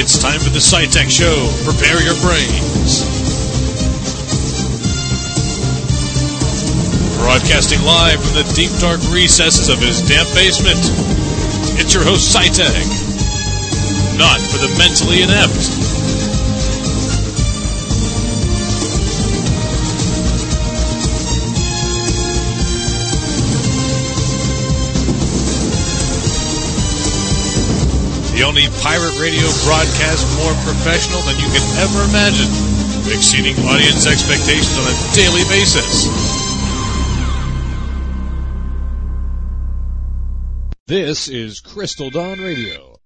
It's time for the SciTech Show. Prepare your brains. Broadcasting live from the deep dark recesses of his damp basement, it's your host SciTech. Not for the mentally inept. The only pirate radio broadcast more professional than you can ever imagine, exceeding audience expectations on a daily basis. This is Crystal Dawn Radio.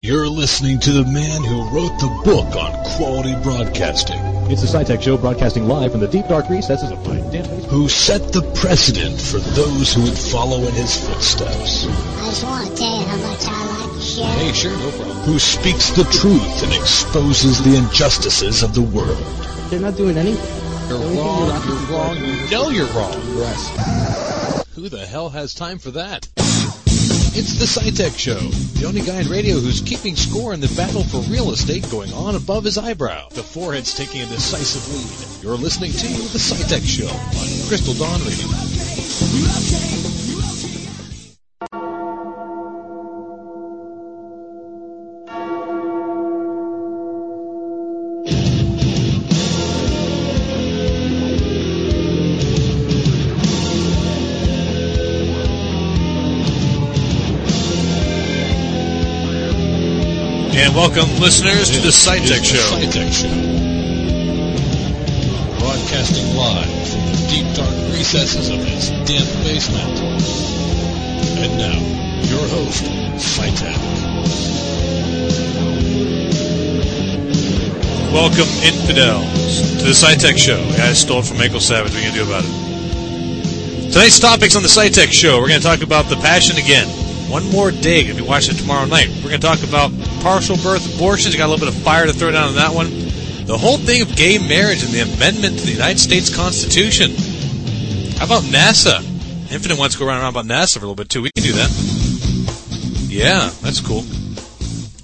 You're listening to the man who wrote the book on quality broadcasting. It's the SciTech Show broadcasting live from the deep dark recesses of my damn. Who set the precedent for those who would follow in his footsteps. I just want to tell you how much I like Hey, sure, no problem. Who speaks the truth and exposes the injustices of the world. They're not doing anything. You're wrong, you're wrong, you know you're wrong. Who the hell has time for that? It's the SciTech Show, the only guy in radio who's keeping score in the battle for real estate going on above his eyebrow. The forehead's taking a decisive lead. You're listening to the SciTech Show on Crystal Dawn Radio. Welcome, listeners, to the SciTech Show. SciTech Show. Broadcasting live from the deep dark recesses of his damp basement. And now, your host, SciTech. Welcome, infidels, to the SciTech Show. I stole it from Michael Savage. What are you going to do about it? Tonight's topics on the SciTech Show. We're going to talk about the passion again. One more dig if you watch it tomorrow night. We're going to talk about partial birth abortions. You got a little bit of fire to throw down on that one. The whole thing of gay marriage and the amendment to the United States Constitution. How about NASA? Infinite wants to go around and around about NASA for a little bit too. We can do that. Yeah, that's cool.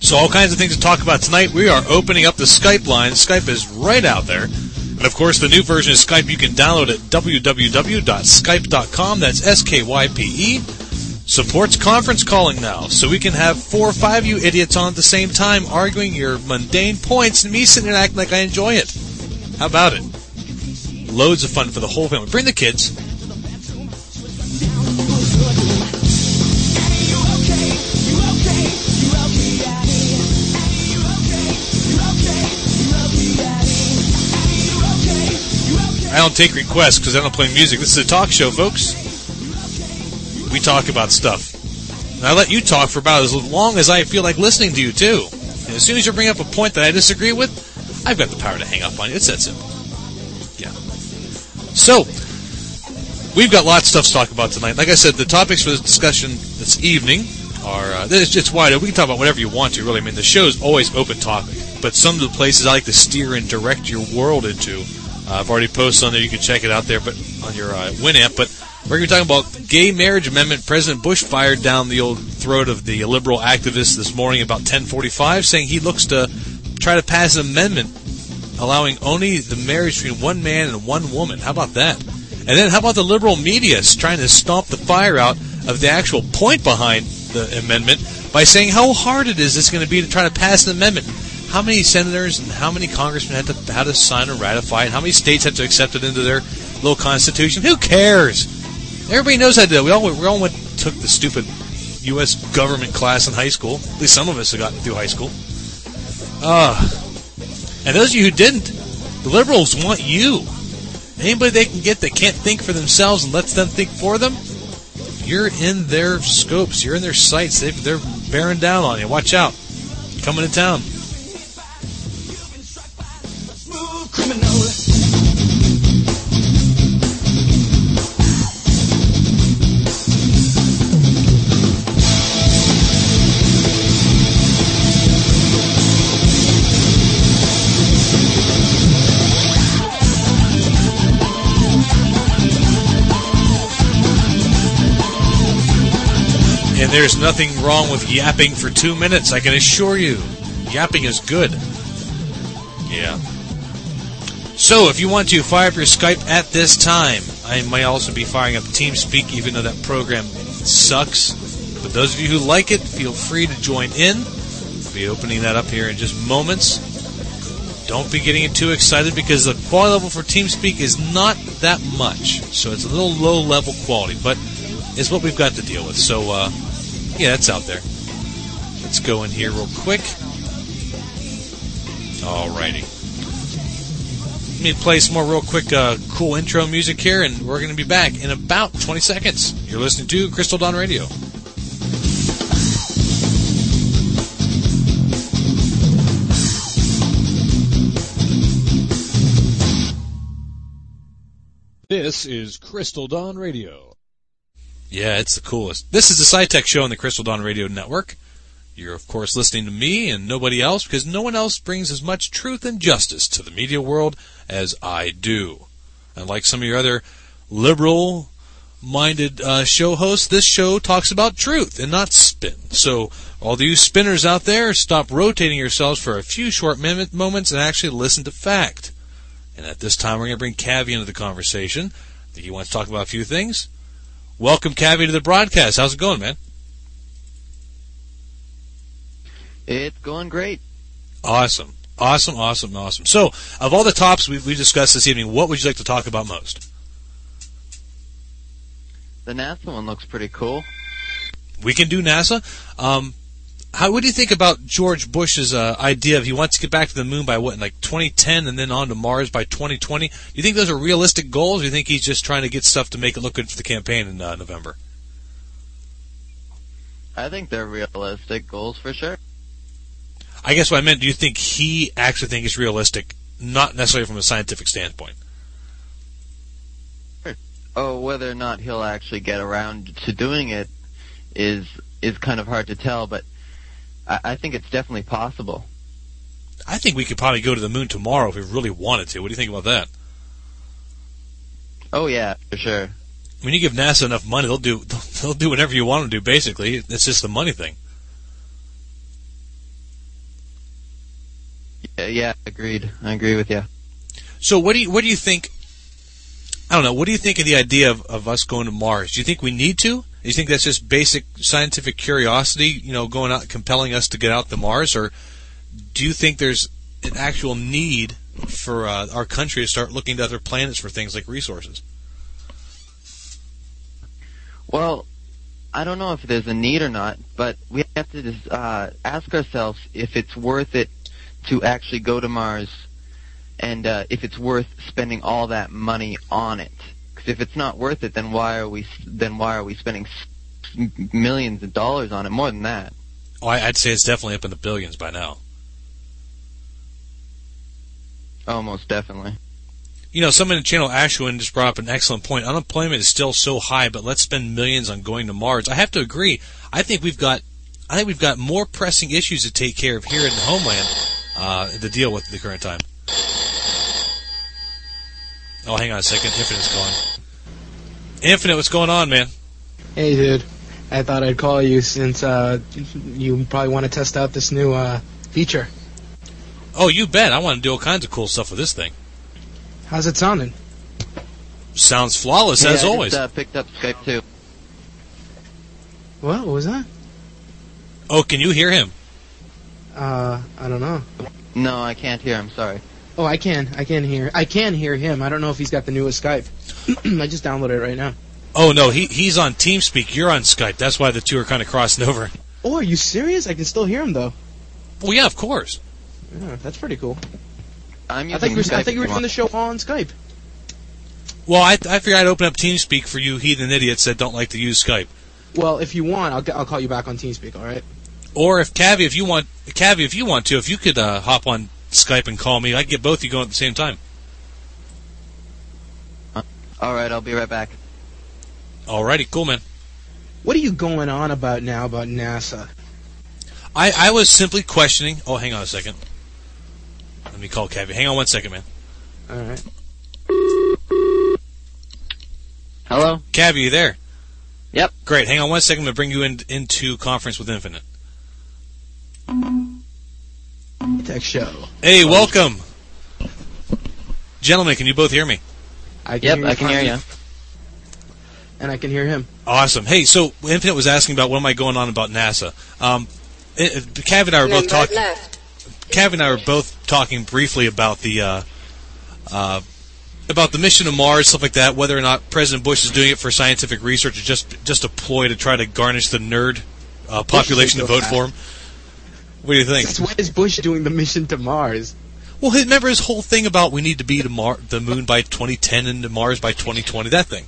So all kinds of things to talk about tonight. We are opening up the Skype line. Skype is right out there. And of course, the new version of Skype you can download at www.skype.com. That's S-K-Y-P-E. Supports conference calling now, so we can have four or five of you idiots on at the same time arguing your mundane points and me sitting there acting like I enjoy it. How about it? Loads of fun for the whole family. Bring the kids. I don't take requests because I don't play music. This is a talk show, folks. We talk about stuff. And I let you talk for about as long as I feel like listening to you, too. And as soon as you bring up a point that I disagree with, I've got the power to hang up on you. It's that simple. Yeah. So, we've got lots of stuff to talk about tonight. Like I said, the topics for this discussion this evening are, uh, it's just wide open. We can talk about whatever you want to, really. I mean, the show's always open topic. But some of the places I like to steer and direct your world into, uh, I've already posted on there. You can check it out there, but on your uh, Winamp. But we're going to be talking about gay marriage amendment. President Bush fired down the old throat of the liberal activists this morning about 10:45, saying he looks to try to pass an amendment allowing only the marriage between one man and one woman. How about that? And then how about the liberal media trying to stomp the fire out of the actual point behind the amendment by saying how hard it is it's going to be to try to pass an amendment. How many senators and how many congressmen had to had to sign and ratify it? How many states had to accept it into their little constitution? Who cares? Everybody knows how to do it. We all we all went took the stupid U.S. government class in high school. At least some of us have gotten through high school. Ah, and those of you who didn't, the liberals want you. Anybody they can get that can't think for themselves and lets them think for them, you're in their scopes. You're in their sights. They, they're bearing down on you. Watch out. Coming to town. And there's nothing wrong with yapping for two minutes, I can assure you. Yapping is good. Yeah. So, if you want to fire up your Skype at this time, I might also be firing up TeamSpeak, even though that program sucks. But those of you who like it, feel free to join in. I'll be opening that up here in just moments. Don't be getting too excited because the quality level for TeamSpeak is not that much. So it's a little low level quality, but it's what we've got to deal with. So, uh, yeah, that's out there. Let's go in here real quick. Alrighty. Let me play some more real quick, uh, cool intro music here, and we're going to be back in about 20 seconds. You're listening to Crystal Dawn Radio. This is Crystal Dawn Radio. Yeah, it's the coolest. This is the SciTech Show on the Crystal Dawn Radio Network. You're, of course, listening to me and nobody else because no one else brings as much truth and justice to the media world as I do. Unlike some of your other liberal minded uh, show hosts, this show talks about truth and not spin. So, all you spinners out there, stop rotating yourselves for a few short moments and actually listen to fact. And at this time, we're going to bring Cavi into the conversation. I think he wants to talk about a few things. Welcome, Cavi, to the broadcast. How's it going, man? It's going great. Awesome. Awesome, awesome, awesome. So, of all the tops we, we discussed this evening, what would you like to talk about most? The NASA one looks pretty cool. We can do NASA. Um, how, what do you think about George Bush's uh, idea of he wants to get back to the moon by what, in like 2010 and then on to Mars by 2020? Do you think those are realistic goals, or do you think he's just trying to get stuff to make it look good for the campaign in uh, November? I think they're realistic goals for sure. I guess what I meant, do you think he actually think it's realistic, not necessarily from a scientific standpoint? Oh, whether or not he'll actually get around to doing it is is kind of hard to tell, but I, I think it's definitely possible. I think we could probably go to the moon tomorrow if we really wanted to. What do you think about that? Oh yeah, for sure. When you give NASA enough money, they'll do they'll do whatever you want them to do. Basically, it's just the money thing. Yeah, yeah, agreed. I agree with you. So, what do you what do you think? I don't know. What do you think of the idea of, of us going to Mars? Do you think we need to? Do you think that's just basic scientific curiosity, you know, going out compelling us to get out to Mars, or do you think there's an actual need for uh, our country to start looking to other planets for things like resources? Well, I don't know if there's a need or not, but we have to just uh, ask ourselves if it's worth it to actually go to Mars, and uh, if it's worth spending all that money on it. Because if it's not worth it, then why are we then why are we spending s- millions of dollars on it? More than that. Oh, I'd say it's definitely up in the billions by now. Almost definitely. You know, someone in the channel, Ashwin, just brought up an excellent point. Unemployment is still so high, but let's spend millions on going to Mars. I have to agree. I think we've got, I think we've got more pressing issues to take care of here in the homeland uh, to deal with at the current time. Oh, hang on a second. Infinite's calling. Infinite, what's going on, man? Hey, dude. I thought I'd call you since uh, you probably want to test out this new uh, feature. Oh, you bet. I want to do all kinds of cool stuff with this thing. How's it sounding? Sounds flawless Hey, as I always. Just, uh, picked up Skype too. What? What was that? oh, can you hear him? Uh, I don't know. No, I can't hear. I'm sorry. Oh, I can. I can hear. I can hear him. I don't know if he's got the newest Skype. I just downloaded it right now. Oh no, he he's on TeamSpeak. You're on Skype. That's why the two are kind of crossing over. Oh, are you serious? I can still hear him though. Well, yeah, of course. Yeah, that's pretty cool. I'm I think you were, Skype. I think you were if doing the want. show on Skype. Well, I, I figured I'd open up TeamSpeak for you heathen idiots that don't like to use Skype. Well, if you want, I'll, I'll call you back on TeamSpeak. All right. Or if Cavi, if you want, Cavi, if you want to, if you could uh, hop on Skype and call me, I could get both of you going at the same time. Uh, all right, I'll be right back. Alrighty, cool, man. What are you going on about now about NASA? I, I was simply questioning. Oh, hang on a second. Let me call Cavi. Hang on one second, man. All right. Hello. Cavi, you there? Yep. Great. Hang on one second. I'm going to bring you in, into conference with Infinite. Vortex Show. Hey, welcome. Gentlemen, can you both hear me? I can Yep, you I can hear fine. you. And I can hear him. Awesome. Hey, so Infinite was asking about what am I going on about NASA. Um, it, it- Cav and I were both talking. Cav and I were both talking briefly about the uh, uh, about the mission to Mars, stuff like that. Whether or not President Bush is doing it for scientific research or just just a ploy to try to garnish the nerd uh, population to vote that. for him. What do you think? When is Bush doing the mission to Mars? Well, remember his whole thing about we need to be to Mar- the moon by 2010 and to Mars by 2020. That thing.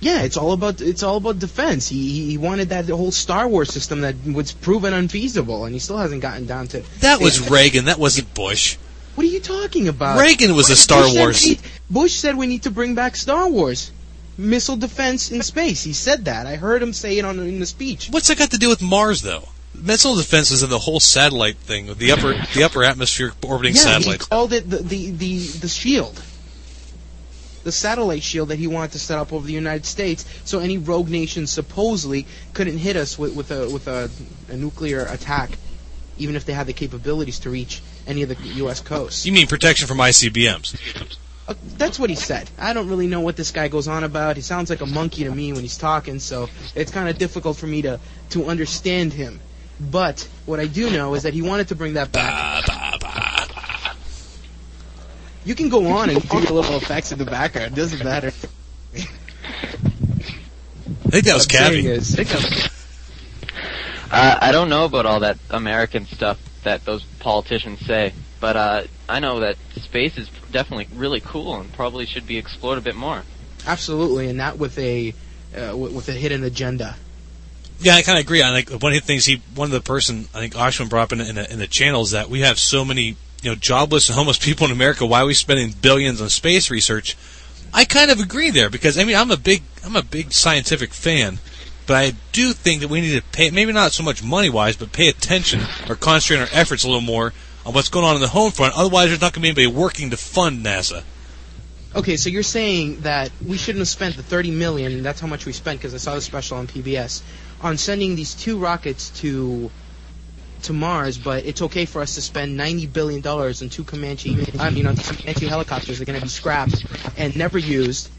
Yeah, it's all about it's all about defense. He he wanted that whole Star Wars system that was proven unfeasible, and he still hasn't gotten down to. That was Reagan. That wasn't Bush. What are you talking about? Reagan was a Star Bush Wars. need- Bush said we need to bring back Star Wars, missile defense in space. He said that. I heard him say it on in the speech. What's that got to do with Mars, though? Missile defense is in the whole satellite thing, the upper the upper atmosphere orbiting yeah, satellites. he called it the, the the the shield, the satellite shield that he wanted to set up over the United States, so any rogue nation supposedly couldn't hit us with, with a with a, a nuclear attack, even if they had the capabilities to reach any of the U.S. coast. You mean protection from ICBMs? Uh, that's what he said. I don't really know what this guy goes on about. He sounds like a monkey to me when he's talking, so it's kind of difficult for me to to understand him. But what I do know is that he wanted to bring that back. You can go on and do your little effects in the background. It doesn't matter. I think that was What I'm Cavi. Uh, I don't know about all that American stuff that those politicians say, but uh, I know that space is definitely really cool and probably should be explored a bit more. Absolutely, and not with a uh, with with a hidden agenda. Yeah, I kind of agree. I think one of the things he, one of the person I think Oshman brought up in, in, the, in the channel is that we have so many, you know, jobless and homeless people in America. Why are we spending billions on space research? I kind of agree there because I mean I'm a big I'm a big scientific fan, but I do think that we need to pay maybe not so much money wise, but pay attention or concentrate our efforts a little more on what's going on in the home front. Otherwise, there's not going to be anybody working to fund NASA. Okay, so you're saying that we shouldn't have spent the 30 million, that's how much we spent because I saw the special on PBS, on sending these two rockets to to Mars, but it's okay for us to spend 90 billion dollars on two Comanche, I mean, on two Comanche helicopters that are going to be scrapped and never used.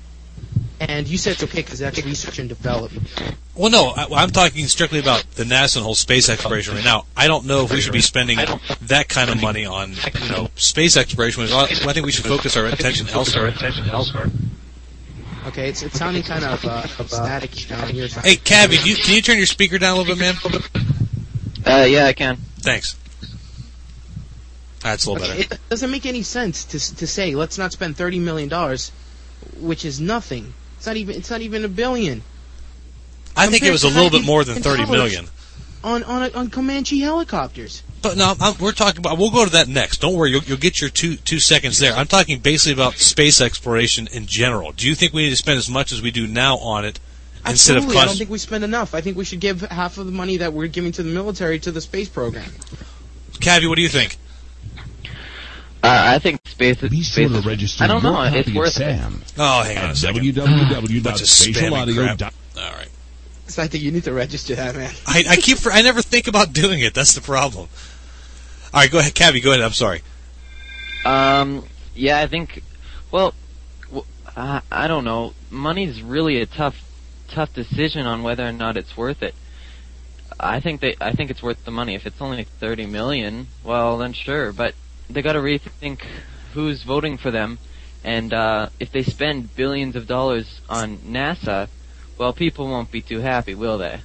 And you said it's okay because that's research and development. Well, no, I, I'm talking strictly about the NASA and whole space exploration right now. I don't know if we should be spending that kind of money on, you know, space exploration. I think we should focus our attention elsewhere. Okay, it's, it's sounding kind of uh, static down here. Hey, Cavi, you, can you turn your speaker down a little bit, man? Uh, yeah, I can. Thanks. That's a little Okay, better. it doesn't make any sense to to say let's not spend thirty million dollars, which is nothing. It's not even it's not even a billion I think it was a little bit more than thirty million. On on a, on Comanche helicopters. But no, I'm, we're talking about. We'll go to that next. Don't worry, you'll, you'll get your two two seconds there. I'm talking basically about space exploration in general. Do you think we need to spend as much as we do now on it instead of Absolutely, I don't think we spend enough. I think we should give half of the money that we're giving to the military to the space program. Cavi, what do you think? Uh, I think space is. Be space sure to is- register I don't know. It's of worth it. Sam Oh, hang on at a second. All right. So I think you need to register that, man. I, I keep. I never think about doing it. That's the problem. All right, go ahead, Cavi. Go ahead. I'm sorry. Um, yeah, I think. Well, w- I, I don't know. Money's really a tough, tough decision on whether or not it's worth it. I think they. I think it's worth the money. If it's only thirty million, well then sure. But they got to rethink who's voting for them, and uh, if they spend billions of dollars on NASA, well, people won't be too happy, will they?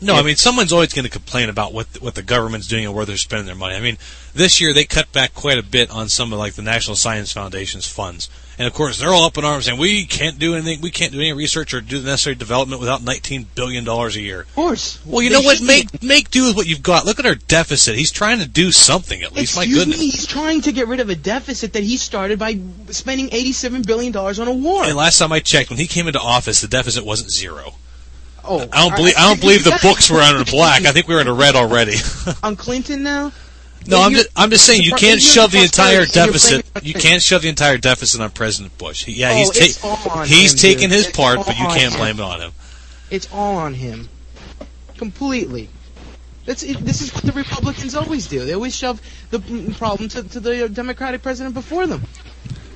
No, I mean someone's always going to complain about what what the government's doing and where they're spending their money. I mean, this year they cut back quite a bit on some of like the National Science Foundation's funds, and of course they're all up in arms saying we can't do anything, we can't do any research or do the necessary development without 19 billion dollars a year. Of course. Well, you They know what? Make make do with what you've got. Look at our deficit. He's trying to do something at least. My Excuse goodness. me, he's trying to get rid of a deficit that he started by spending eighty-seven billion dollars on a war. And last time I checked, when he came into office, the deficit wasn't zero. Oh, I don't believe I don't believe the books were under black. I think we were in a red already. on Clinton now. No, I'm just, I'm just saying you can't shove the entire prosperity, and you're deficit. You can't shove the entire deficit on President Bush. Yeah, Oh, he's ta- he's him, taking his part, but you can't blame it on him. It's all on him, completely. That's it, this is what the Republicans always do. They always shove the problem to, to the Democratic president before them.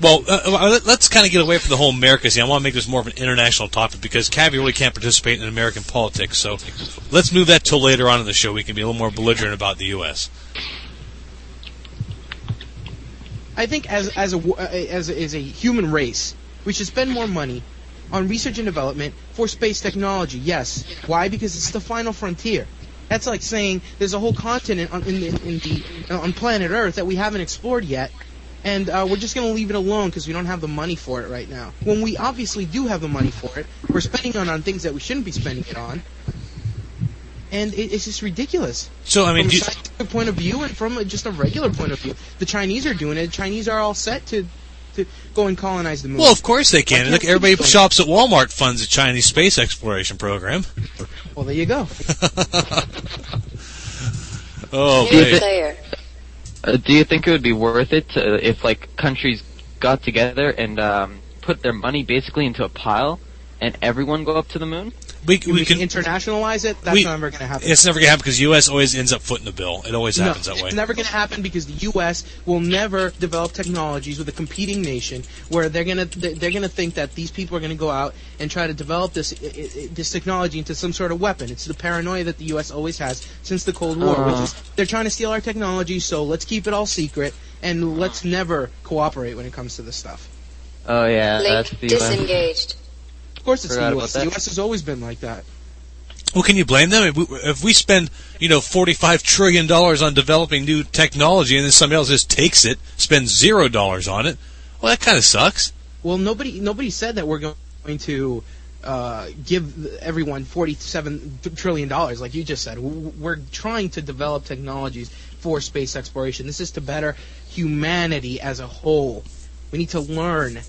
Well, uh, uh, let- let's kind of get away from the whole America thing. I want to make this more of an international topic because Cavi really can't participate in American politics. So let's move that till later on in the show. We can be a little more belligerent about the U.S. I think as as a uh, as a, as a human race, we should spend more money on research and development for space technology. Yes. Why? Because it's the final frontier. That's like saying there's a whole continent on in the, in the on planet Earth that we haven't explored yet, and uh, we're just going to leave it alone because we don't have the money for it right now. When we obviously do have the money for it, we're spending it on things that we shouldn't be spending it on, and it, it's just ridiculous So I mean, from do a you, scientific point of view and from a, just a regular point of view. The Chinese are doing it. The Chinese are all set to to go and colonize the moon. well, of course they can. Look, everybody we do it? shops at Walmart funds the Chinese space exploration program. Well, there you go. Oh, Do you babe. thi- Uh, do you think it would be worth it to, if like countries got together and um, put their money basically into a pile and everyone go up to the moon? We, We, we can can. internationalize it. That's we- never going to happen. It's never gonna happen because the U.S. always ends up footing the bill. It always no, happens that way. it's never going to happen because the U.S. will never develop technologies with a competing nation where they're going to they're going to think that these people are going to go out and try to develop this i- i- this technology into some sort of weapon. It's the paranoia that the U.S. always has since the Cold War, which Uh. is they're trying to steal our technology. So let's keep it all secret and let's never cooperate when it comes to this stuff. Oh yeah, that's the. uh, disengaged. Of course, it's Forgot the U.S. The. U.S. has always been like that. Well, can you blame them if we, if we spend you know forty five trillion dollars on developing new technology and then somebody else just takes it, spends zero dollars on it? Well, that kind of sucks. Well, nobody nobody said that we're going to uh, give everyone forty-seven trillion dollars, like you just said. We're trying to develop technologies for space exploration. This is to better humanity as a whole. We need to learn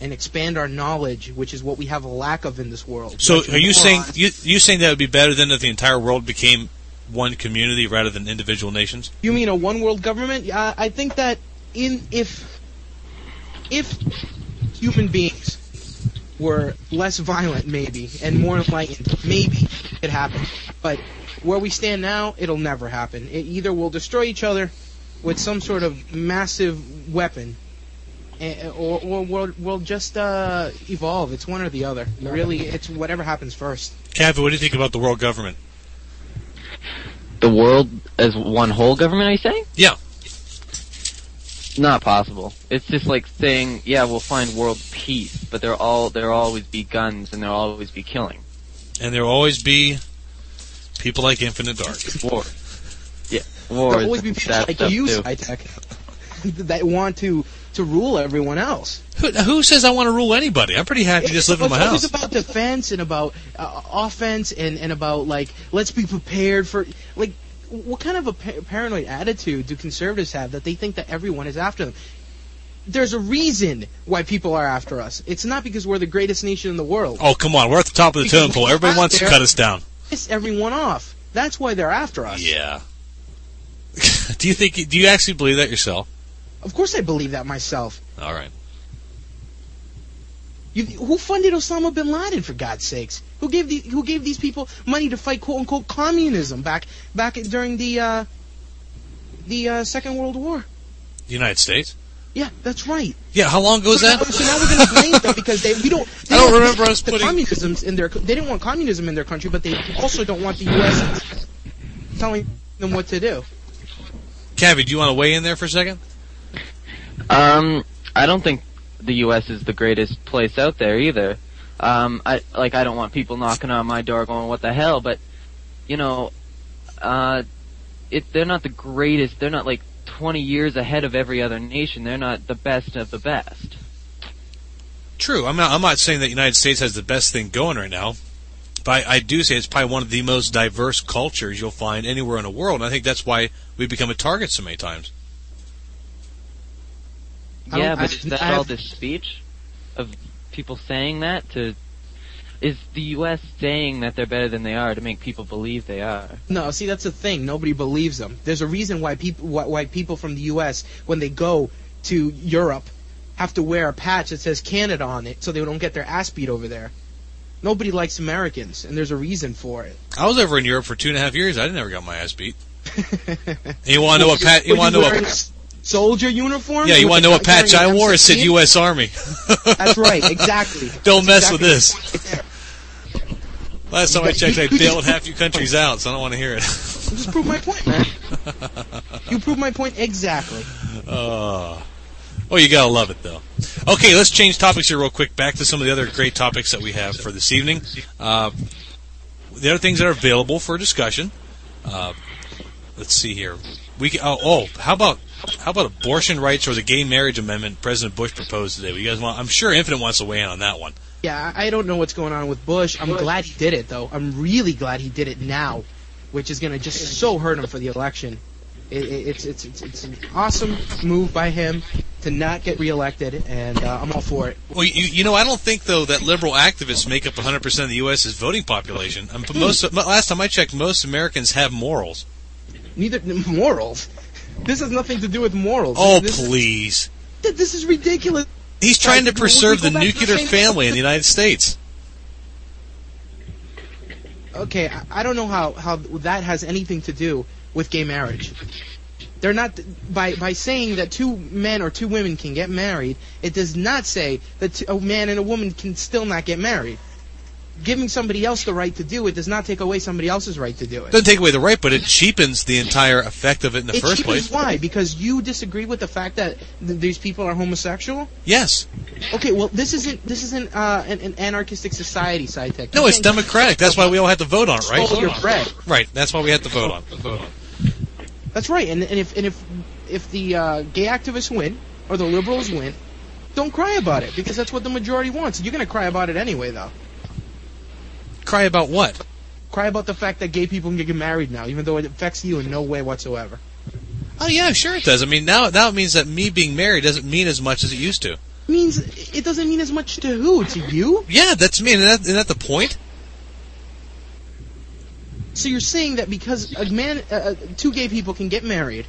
and expand our knowledge, which is what we have a lack of in this world. So, are you saying you you saying that would be better than if the entire world became one community rather than individual nations? You mean a one world government? Uh, I think that in if if human beings were less violent, maybe, and more enlightened, maybe it happen. But where we stand now, it'll never happen. It either will destroy each other with some sort of massive weapon, or, or we'll, we'll just uh, evolve. It's one or the other. Really, it's whatever happens first. Cavi, what do you think about the world government? the world as one whole government? Are you saying? Yeah. Not possible. It's just like saying, yeah, we'll find world peace, but there all there'll always be guns and there'll always be killing. And there will always be people like Infinite Dark. War. Yeah, war. There'll always be people like you, too. Sci-Tech, that want to to rule everyone else. Who, who says I want to rule anybody? I'm pretty happy just living in my it's house. always about defense and about uh, offense and, and about like let's be prepared for like what kind of a pa- paranoid attitude do conservatives have that they think that everyone is after them? There's a reason why people are after us. It's not because we're the greatest nation in the world. Oh, come on. We're at the top of the totem pole. Everybody wants to cut us down. Piss everyone off. That's why they're after us. Yeah. do you think? Do you actually believe that yourself? Of course, I believe that myself. All right. You, who funded Osama bin Laden for God's sakes? Who gave the, who gave these people money to fight quote unquote communism back back during the uh, the uh, Second World War? The United States. Yeah, that's right. Yeah. How long ago was so, that? So now we're going to blame them because they we don't. They I don't want remember us putting- communisms in their. They didn't want communism in their country, but they also don't want the U.S. telling them what to do. Cavi, do you want to weigh in there for a second? Um, I don't think the U.S. is the greatest place out there either. Um, I like I don't want people knocking on my door going, "What the hell?" But you know, uh, it they're not the greatest. They're not like 20 years ahead of every other nation. They're not the best of the best. True. I'm not. I'm not saying that the United States has the best thing going right now, but I, I do say it's probably one of the most diverse cultures you'll find anywhere in the world. And I think that's why we become a target so many times. I Yeah, but I- is that I all have- this speech of people saying that to? Is the U.S. saying that they're better than they are to make people believe they are? No, see that's the thing. Nobody believes them. There's a reason why people why, why people from the U.S. when they go to Europe have to wear a patch that says Canada on it, so they don't get their ass beat over there. Nobody likes Americans, and there's a reason for it. I was over in Europe for two and a half years. I never got my ass beat. You want to know what Pat? You want to know wearing what? Soldier uniform? Yeah, you want to know what patch I wore? It said U.S. Army. That's right, exactly. Don't That's mess with this. right. Last time I checked, I bailed half you countries out, so I don't want to hear it. Just prove my point, man. You prove my point exactly. Uh, oh, you gotta love it though. Okay, let's change topics here real quick. Back to some of the other great topics that we have for this evening. Uh, the other things that are available for discussion. Uh, let's see here. We can, oh, oh, how about how about abortion rights or the gay marriage amendment President Bush proposed today? You guys want? I'm sure Infinite wants to weigh in on that one. Yeah, I I don't know what's going on with Bush. I'm glad he did it, though. I'm really glad he did it now, which is going to just so hurt him for the election. It, it, it's, it's it's it's an awesome move by him to not get reelected, and uh, I'm all for it. Well, you, you know, I don't think though that liberal activists make up 100 percent of the U.S.'s voting population. Um, but most last time I checked, most Americans have morals. Neither morals. This has nothing to do with morals. Oh, this, please. This, this is ridiculous. He's trying to Guys, we- we preserve the to the nuclear family in the United States. Okay, I, I don't know how how that has anything to do with gay marriage. They're not by by saying that two men or two women can get married. It does not say that t- a man and a woman can still not get married. Giving somebody else the right to do it does not take away somebody else's right to do it. Doesn't take away the right, but it cheapens the entire effect of it in the it first cheapens place. why? Because you disagree with the fact that th- these people are homosexual. Yes. Okay, well this isn't this isn't uh, an, an anarchistic society, SciTech. No, it's democratic. That's why we all have to vote on it, right? Stole your bread. Right. That's why we have to vote on. It. That's right. And, and if and if if the uh, gay activists win or the liberals win, don't cry about it because that's what the majority wants. You're gonna cry about it anyway, though. Cry about what? Cry about the fact that gay people can get married now, even though it affects you in no way whatsoever. Oh yeah, sure it does. I mean, now now it means that me being married doesn't mean as much as it used to. means it doesn't mean as much to who? To you? Yeah, that's me. Isn't that, isn't that the point? So you're saying that because a man, uh, uh, two gay people can get married,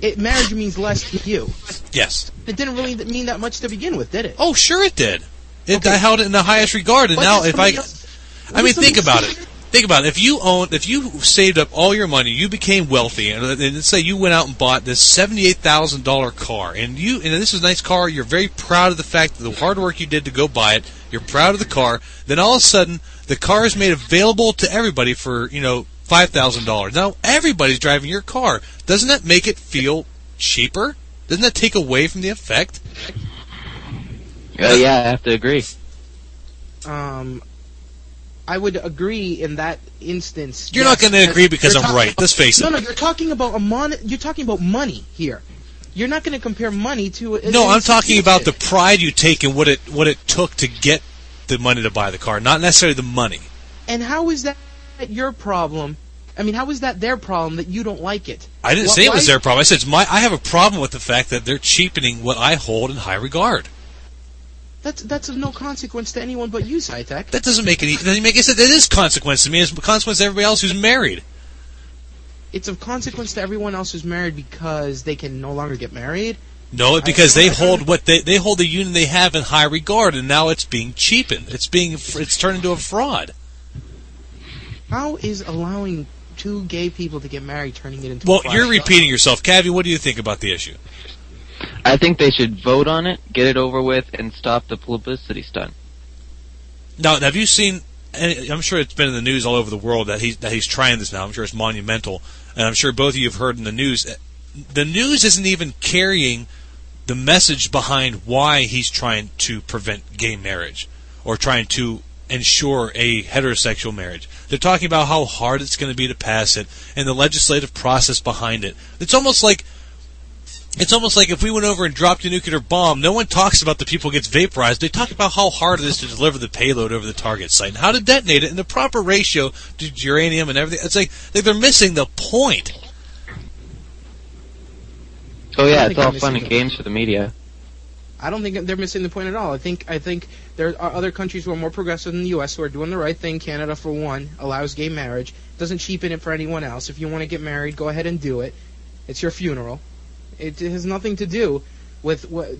it marriage means less to you. Yes. It didn't really mean that much to begin with, did it? Oh, sure it did. It, Okay. I held it in the highest regard, and What now if I, else- I mean, think about it. Think about it. If you owned, if you saved up all your money, you became wealthy, and, and let's say you went out and bought this seventy-eight thousand dollar car, and you, and this is a nice car. You're very proud of the fact that the hard work you did to go buy it. You're proud of the car. Then all of a sudden, the car is made available to everybody for you know five thousand dollars. Now everybody's driving your car. Doesn't that make it feel cheaper? Doesn't that take away from the effect? Uh, yeah, I have to agree. Um, I would agree in that instance. You're yes, not going to agree because I'm right. Let's face No, it. no, no, you're talking about a mon. You're talking about money here. You're not going to compare money to. a- No, I'm talking about the pride you take in what it what it took to get the money to buy the car, not necessarily the money. And how is that your problem? I mean, how is that their problem that you don't like it? I didn't say it was their problem. I said it's my. I have a problem with the fact that they're cheapening what I hold in high regard. That's that's of no consequence to anyone but you, SciTech. That doesn't make any. Doesn't make. I said that is consequence to me. It's consequence to everybody else who's married. It's of consequence to everyone else who's married because they can no longer get married. No, because they hold what they they hold the union they have in high regard, and now it's being cheapened. It's being it's turned into a fraud. How is allowing two gay people to get married turning it into? Well, a fraud? you're repeating yourself, Cavi. What do you think about the issue? I think they should vote on it, get it over with, and stop the publicity stunt. Now, have you seen? I'm sure it's been in the news all over the world that he's that he's trying this now. I'm sure it's monumental, and I'm sure both of you have heard in the news. The news isn't even carrying the message behind why he's trying to prevent gay marriage or trying to ensure a heterosexual marriage. They're talking about how hard it's going to be to pass it and the legislative process behind it. It's almost like it's almost like if we went over and dropped a nuclear bomb, no one talks about the people who gets vaporized. They talk about how hard it is to deliver the payload over the target site and how to detonate it in the proper ratio to uranium and everything. It's like, like they're missing the point. Oh yeah, it's all fun and the- games for the media. I don't think they're missing the point at all. I think I think there are other countries who are more progressive than the U.S. who are doing the right thing. Canada, for one, allows gay marriage. Doesn't cheapen it for anyone else. If you want to get married, go ahead and do it. It's your funeral. It has nothing to do with what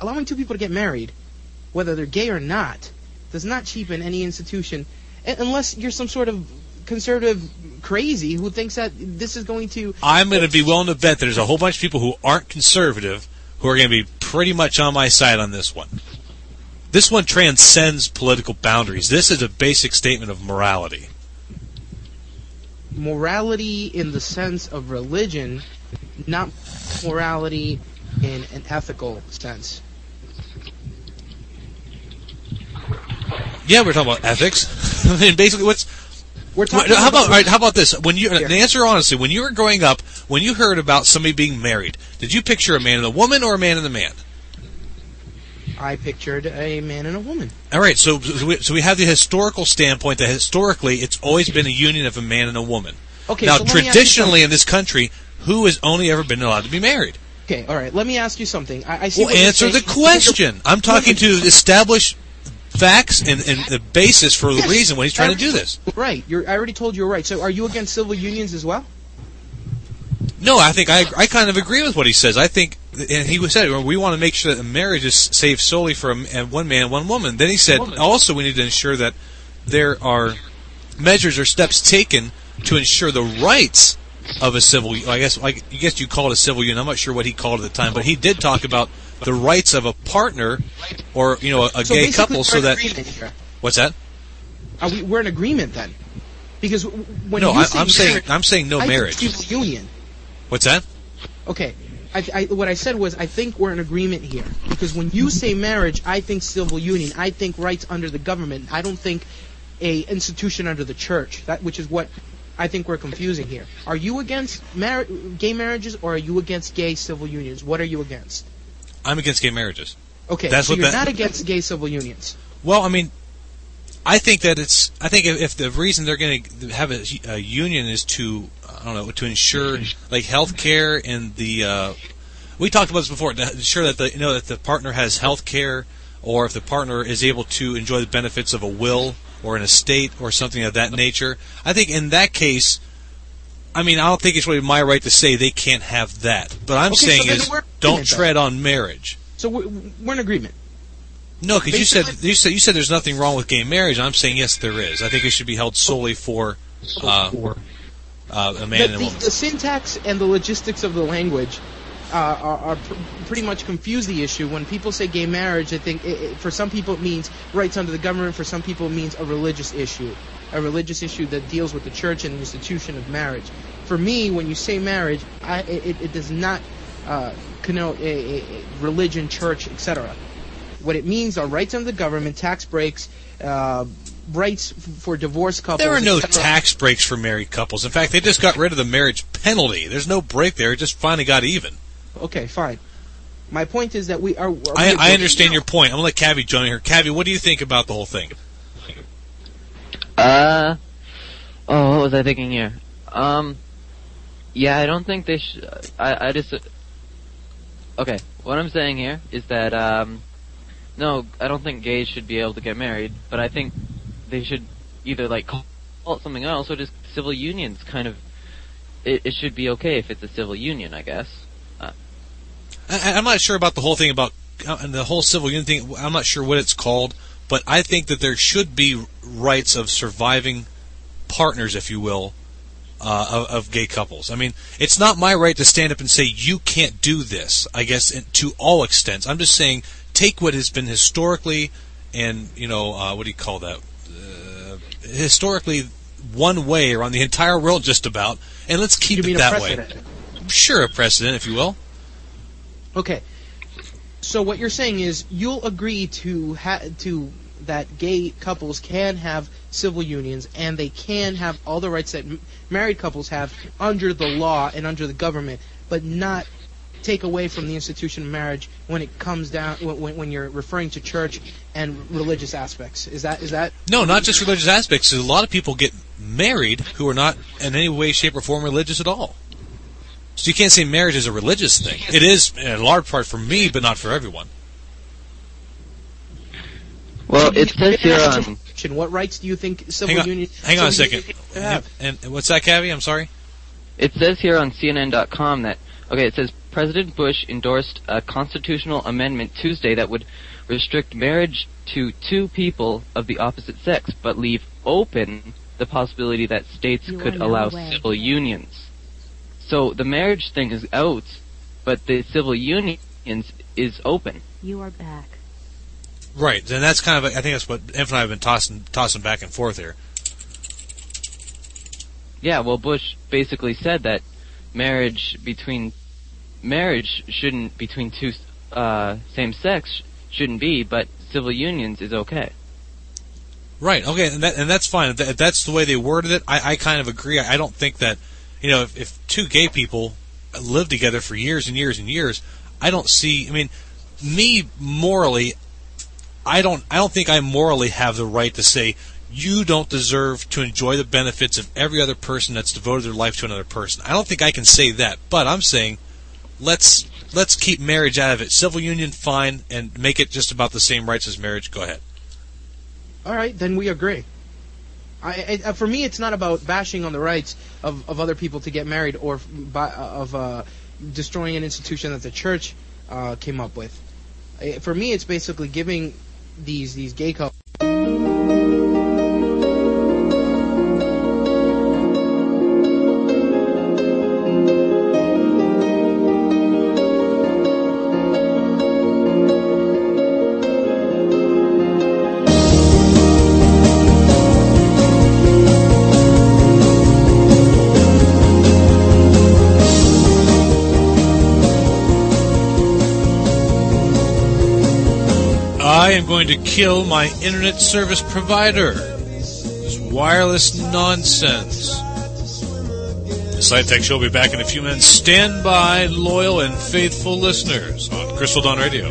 allowing two people to get married, whether they're gay or not. does not cheapen any institution, unless you're some sort of conservative crazy who thinks that this is going to. I'm going to be willing to bet that there's a whole bunch of people who aren't conservative who are going to be pretty much on my side on this one. This one transcends political boundaries. This is a basic statement of morality. morality in the sense of religion, not morality in an ethical sense. Yeah, we're talking about ethics. I mean, basically, what's We're talking how about all right, how about this? When you the answer honestly, when you were growing up, when you heard about somebody being married, did you picture a man and a woman or a man and a man? I pictured a man and a woman. All right, so so we, so we have the historical standpoint that historically it's always been a union of a man and a woman. Okay, now, so let me ask you traditionally in this country, who has only ever been allowed to be married? Okay, all right. Let me ask you something. I, I see. Well, answer the question. I'm talking to establish facts and, and the basis for the Yes. reason when he's trying to do this. Right. You're, I already told you are right. So, are you against civil unions as well? No, I think I I kind of agree with what he says. I think, and he said we want to make sure that marriage is saved solely for a, one man, one woman. Then he said also we need to ensure that there are measures or steps taken to ensure the rights of a civil. I guess I guess you call it a civil union. I'm not sure what he called it at the time, but he did talk about the rights of a partner or you know a, a so gay couple, so that what's that? Are we, we're in agreement then, because when No, you I, I'm saying I'm saying no I marriage. civil union. What's that? Okay. I, I, what I said was I think we're in agreement here because when you say marriage, I think civil union. I think rights under the government. I don't think a institution under the church. That which is what I think we're confusing here. Are you against mar- gay marriages or are you against gay civil unions? What are you against? I'm against gay marriages. Okay, That's so what you're that- not against gay civil unions. Well, I mean, I think that it's. I think if, if the reason they're going to have a, a union is to, I don't know, to ensure like health care and the. Uh, we talked about this before. To ensure that the you know that the partner has health care, or if the partner is able to enjoy the benefits of a will or an estate or something of that nature. I think in that case. I mean, I don't think it's really my right to say they can't have that. But I'm Okay, saying then is don't tread on marriage. So we're, we're in agreement. No, because you said you said you said there's nothing wrong with gay marriage. I'm saying yes, there is. I think it should be held solely for uh, uh, a man the, and a the, woman. the syntax and the logistics of the language uh, are, are pr- pretty much confuse the issue. When people say gay marriage, I think it, it, for some people it means rights under the government. For some people, it means a religious issue, a religious issue that deals with the church and the institution of marriage. For me, when you say marriage, I, it, it does not uh, connote a, a, a religion, church, etc. What it means are rights under the government, tax breaks, uh, rights for divorce couples. There are no tax breaks for married couples. In fact, they just got rid of the marriage penalty. There's no break there. It just finally got even. Okay, fine. My point is that we are. are we I, I agreeing? understand your point. I'm gonna let Cavi join here. Cavi, what do you think about the whole thing? Uh, oh, what was I thinking here? Um, yeah, I don't think they should. I, I just. Okay, what I'm saying here is that um, no, I don't think gays should be able to get married, but I think they should either like call it something else or just civil unions. Kind of, it, it should be okay if it's a civil union, I guess. I, I'm not sure about the whole thing about uh, the whole civil union thing. I'm not sure what it's called, but I think that there should be rights of surviving partners, if you will, uh, of, of gay couples. I mean, it's not my right to stand up and say you can't do this. I guess in, to all extents. I'm just saying take what has been historically and you know uh, what do you call that? Uh, historically, one way around the entire world, just about, and let's keep it that way. Sure, a precedent, if you will. Okay. So what you're saying is you'll agree to ha- to that gay couples can have civil unions and they can have all the rights that m- married couples have under the law and under the government, but not take away from the institution of marriage when it comes down when, when- when you're referring to church and religious aspects. Is that is that No, not just religious aspects. A lot of people get married who are not in any way, shape, or form religious at all. So you can't say marriage is a religious thing. It is in a large part for me, but not for everyone. Well, it says here on. What rights do you think civil Hang on, unions? hang on a second. have? And, and what's that, Cavi? I'm sorry. It says here on CNN.com that okay, it says President Bush endorsed a constitutional amendment Tuesday that would restrict marriage to two people of the opposite sex, but leave open the possibility that states You could allow civil unions. So the marriage thing is out, but the civil unions is open. You are back. Right, and that's kind of I think that's what Inf and I have been tossing tossing back and forth here. Yeah, well, Bush basically said that marriage between marriage shouldn't between two uh, same sex shouldn't be, but civil unions is okay. Right. Okay, and that and that's fine. That, if that's the way they worded it, I, I kind of agree. I, I don't think that you know if, if two gay people live together for years and years and years, I don't see. I mean, me morally, I don't. I don't think I morally have the right to say you don't deserve to enjoy the benefits of every other person that's devoted their life to another person. I don't think I can say that, but I'm saying let's let's keep marriage out of it. Civil union, fine, and make it just about the same rights as marriage. Go ahead. All right, then we agree. I, I, for me, it's not about bashing on the rights of, of other people to get married or by, of uh, destroying an institution that the church uh, came up with. Uh, For me, it's basically giving these these gay couples. Going to kill my internet service provider. This wireless nonsense. The SciTech Show will be back in a few minutes. Stand by, loyal and faithful listeners on Crystal Dawn Radio.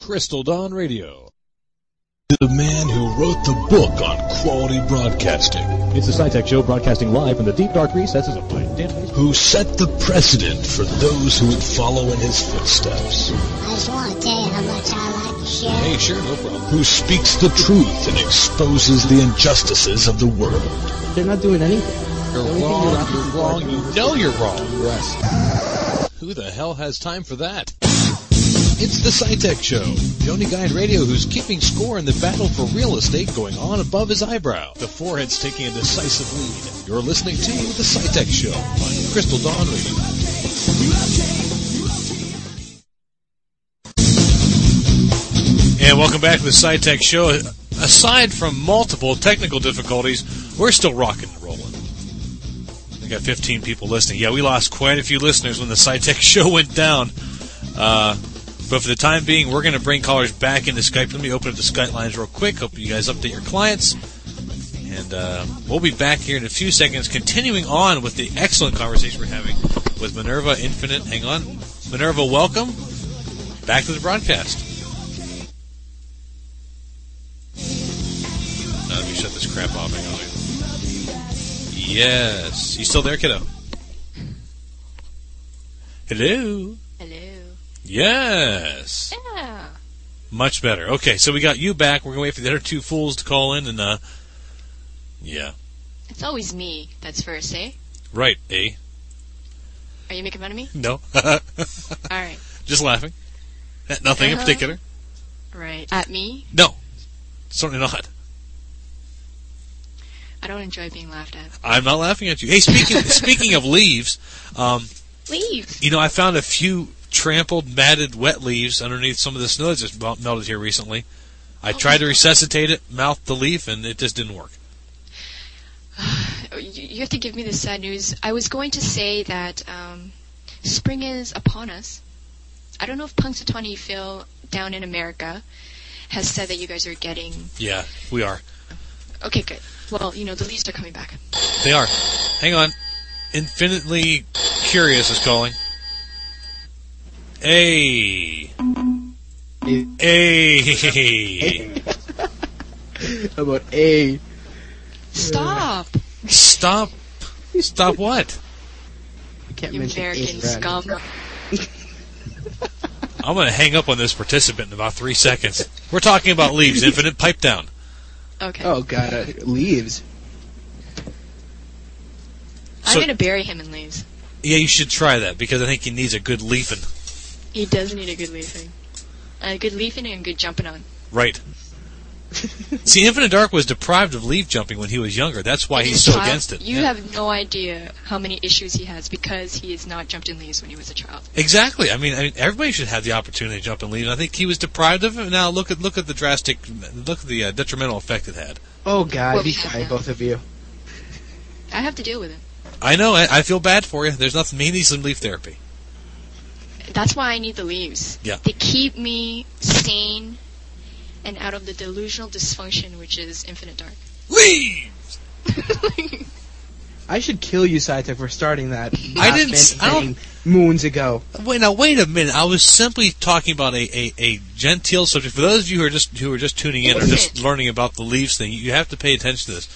Crystal Dawn Radio. The man who wrote the book on quality broadcasting, It's the SciTech Show broadcasting live from the deep dark recesses of my database. who set the precedent for those who would follow in his footsteps, I just want to tell you how much I like the show. hey, sure, no problem, who speaks the truth and exposes the injustices of the world. They're not doing anything. You're The wrong, you're you're wrong, you know you're wrong. Who the hell has time for that? It's the SciTech Show, guy in radio who's keeping score in the battle for real estate going on above his eyebrow. The forehead's taking a decisive lead. You're listening to the SciTech Show on Crystal Dawn Radio. And welcome back to the SciTech Show. Aside from multiple technical difficulties, we're still rocking and rolling. We got 15 people listening. Yeah, we lost quite a few listeners when the SciTech Show went down. Uh, but for the time being, we're going to bring callers back into Skype. Let me open up the Skype lines real quick. Hope you guys update your clients. And uh, we'll be back here in a few seconds, continuing on with the excellent conversation we're having with Minerva Infinite. Hang on. Minerva, welcome. Back to the broadcast. Uh, let me shut this crap off. Hang on. Yes. You still there, kiddo? Hello. Hello. Yes. Yeah. Much better. Okay, so we got you back. We're gonna wait for the other two fools to call in, and uh, yeah, It's always me that's first, eh? right. Eh? Are you making fun of me? No. Alright. Just laughing. Eh, Nothing in Uh-huh. particular. Right. At me? No. Certainly not. I don't enjoy being laughed at. I'm not laughing at you. Hey, speaking speaking of leaves, um, Leave! you know, I found a few trampled, matted, wet leaves underneath some of the snow that just melted here recently. I tried to resuscitate it, mouth the leaf, and it just didn't work. Oh, You you have to give me the sad news. I was going to say that um, spring is upon us. I don't know if Punxsutawney Phil down in America has said that you guys are getting. Yeah, we are. Okay, good. Well, you know, the leaves are coming back. They are. Hang on. Infinitely Curious is calling. Hey. Hey. How about A? Stop! Stop. Stop what? I can't You mention American A, right? scum. I'm going to hang up on this participant in about three seconds. We're talking about leaves. Infinite pipe down. Okay. Oh god, uh, leaves. So- I'm going to bury him in leaves. Yeah, you should try that because I think he needs a good leafing. He does need a good leafing. A good leafing and a good jumping on. Right. See, Infinite Dark was deprived of leaf jumping when he was younger. That's why And he's so child- against it. You Yeah. have no idea how many issues he has because he has not jumped in leaves when he was a child. Exactly. I mean, I mean, everybody should have the opportunity to jump in leaves. I think he was deprived of it. Now look at look at the drastic, look at the uh, detrimental effect it had. Oh God, Well, be we quiet, both of you. I have to deal with it. I know. I, I feel bad for you. There's nothing. He needs some leaf therapy. That's why I need the leaves. Yeah. They keep me sane and out of the delusional dysfunction which is Infinite Dark. Leaves. I should kill you, SciTech, for starting that. I didn't man s- I don't- moons ago. Wait now. Wait a minute. I was simply talking about a, a, a genteel subject. For those of you who are just who are just tuning in or just learning about the leaves thing, you have to pay attention to this.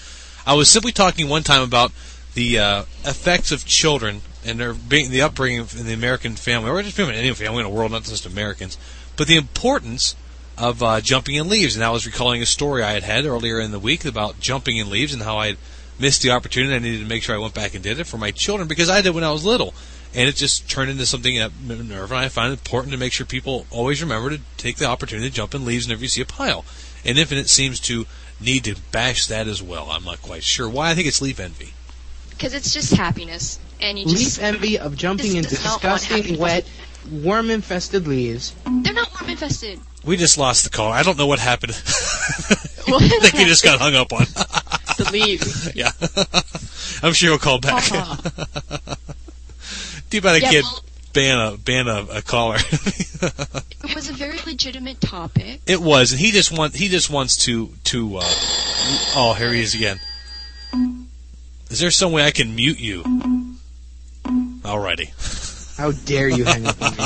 I was simply talking one time about the uh, effects of children and their being the upbringing in the American family, or just any family in the world, not just Americans, but the importance of uh, jumping in leaves. And I was recalling a story I had had earlier in the week about jumping in leaves and how I missed the opportunity. I needed to make sure I went back and did it for my children because I did when I was little. And it just turned into something that Minerva and I find important to make sure people always remember to take the opportunity to jump in leaves whenever you see a pile. And Infinite seems to need to bash that as well. I'm not quite sure why. I think it's leaf envy. Because it's just happiness. And you Leaf just. envy of jumping This into does not want disgusting, wet, worm-infested leaves. They're not worm infested. We just lost the call. I don't know what happened. What I think we just got hung up on. the leaves. yeah. I'm sure he'll call back. Uh-huh. Too bad I Yeah, can't well- ban a ban a, a caller. It was a very legitimate topic. it was, and he just want he just wants to to. Uh, oh, here he is again. Is there some way I can mute you? Alrighty. How dare you hang up on me,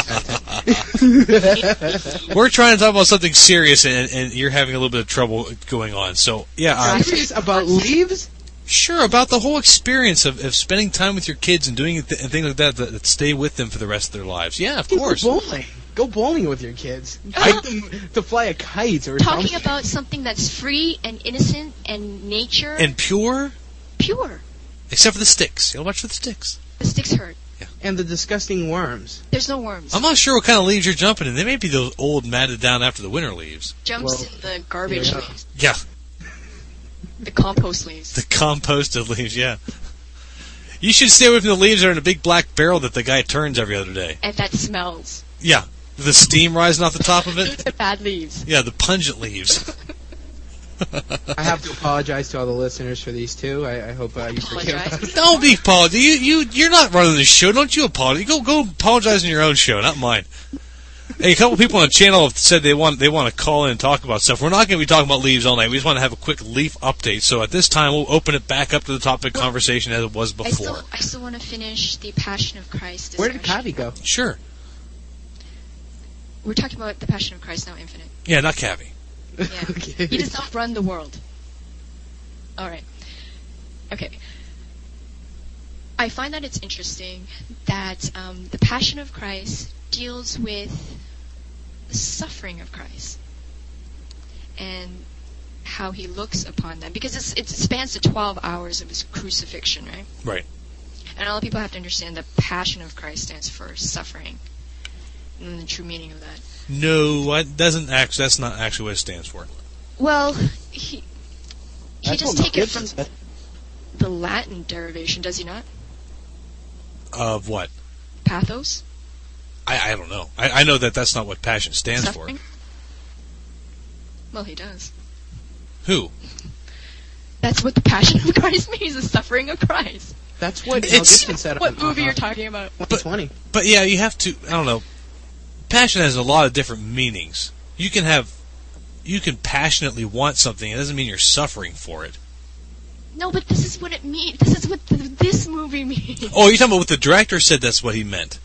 We're trying to talk about something serious, and, and you're having a little bit of trouble going on. So yeah, uh, Serious about leaves? Sure, about the whole experience of, of spending time with your kids and doing th- and things like that, that that stay with them for the rest of their lives. Yeah, of course. Go bowling. Go bowling with your kids. Take them to fly a kite or Talking something. about something that's free and innocent and nature And pure, pure. Except for the sticks. You know, watch for the sticks. The sticks hurt. Yeah. And the disgusting worms. There's no worms. I'm not sure what kind of leaves you're jumping in. They may be those old, matted down after the winter leaves. Jumps Well, in the garbage yeah. leaves. Yeah, The compost leaves. the composted leaves. Yeah. You should stay away from the leaves that are in a big black barrel that the guy turns every other day. And that smells. Yeah, the steam rising off the top of it. The bad leaves. Yeah, the pungent leaves. I have to apologize to all the listeners for these two. I, I hope uh, you forgive us. Don't be apologetic. You you you're not running the show. Don't you apologize? Go go apologize on your own show, not mine. Hey, a couple people on the channel have said they want they want to call in and talk about stuff. We're not going to be talking about leaves all night. We just want to have a quick leaf update. So at this time, we'll open it back up to the topic conversation as it was I before. still, I still want to finish the Passion of Christ. Where did Cavi go? Sure. We're talking about the Passion of Christ now, Infinite. Yeah, not Cavi. Yeah. okay. He does not run the world. All right. Okay. I find that it's interesting that um, the Passion of Christ deals with the suffering of Christ and how he looks upon them because it's, it spans the 12 hours of his crucifixion, right? Right. And all people have to understand the Passion of Christ stands for suffering and the true meaning of that. No, that doesn't actually. That's not actually what it stands for. Well, he he That's just what take it from said. the Latin derivation, does he not? Of what? Pathos, I, I don't know. I, I know that that's not what passion stands suffering. Well, he does. Who? That's what the Passion of Christ means: the suffering of Christ. That's what Mel It's- Gibson said. What on, movie uh, you're talking about? 2020. But yeah, you have to. I don't know. Passion has a lot of different meanings. You can have, you can passionately want something. It doesn't mean you're suffering for it. No, but this is what it means. This is what th- this movie means. Oh, you're talking about what the director said. That's what he meant.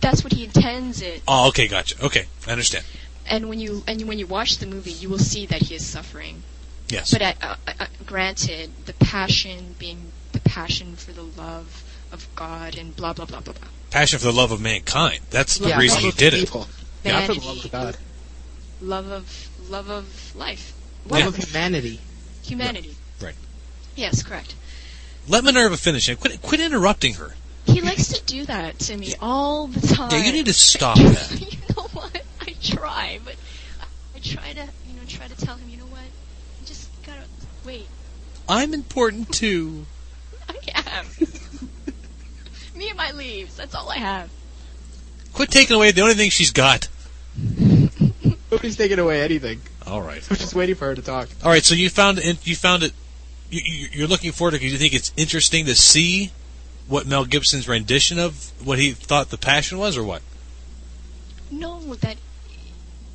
That's what he intends it. Oh, okay, gotcha. Okay, I understand. And when you and when you watch the movie, you will see that he is suffering. Yes. But uh, uh, uh, granted, the passion being the passion for the love of God and blah blah blah blah blah. Passion for the love of mankind. That's the Yeah, reason he love of did it. people. Yeah, for the love of God. love of love of life, Love Yeah. of humanity. humanity. Right. Yes, correct. Let Minerva finish. And quit, quit interrupting her. He likes to do that to me all the time. Yeah, you need to stop that. you know what? I try, but I try to, you know, try to tell him, you know what? You just gotta wait. I'm important too. I am. Me and my leaves. That's all I have. Quit taking away the only thing she's got. Nobody's taking away anything. All right. I'm just waiting for her to talk. All right. So you found it. You found it. You, you- you're looking forward to because you think it's interesting to see what Mel Gibson's rendition of what he thought the passion was, or what? No, that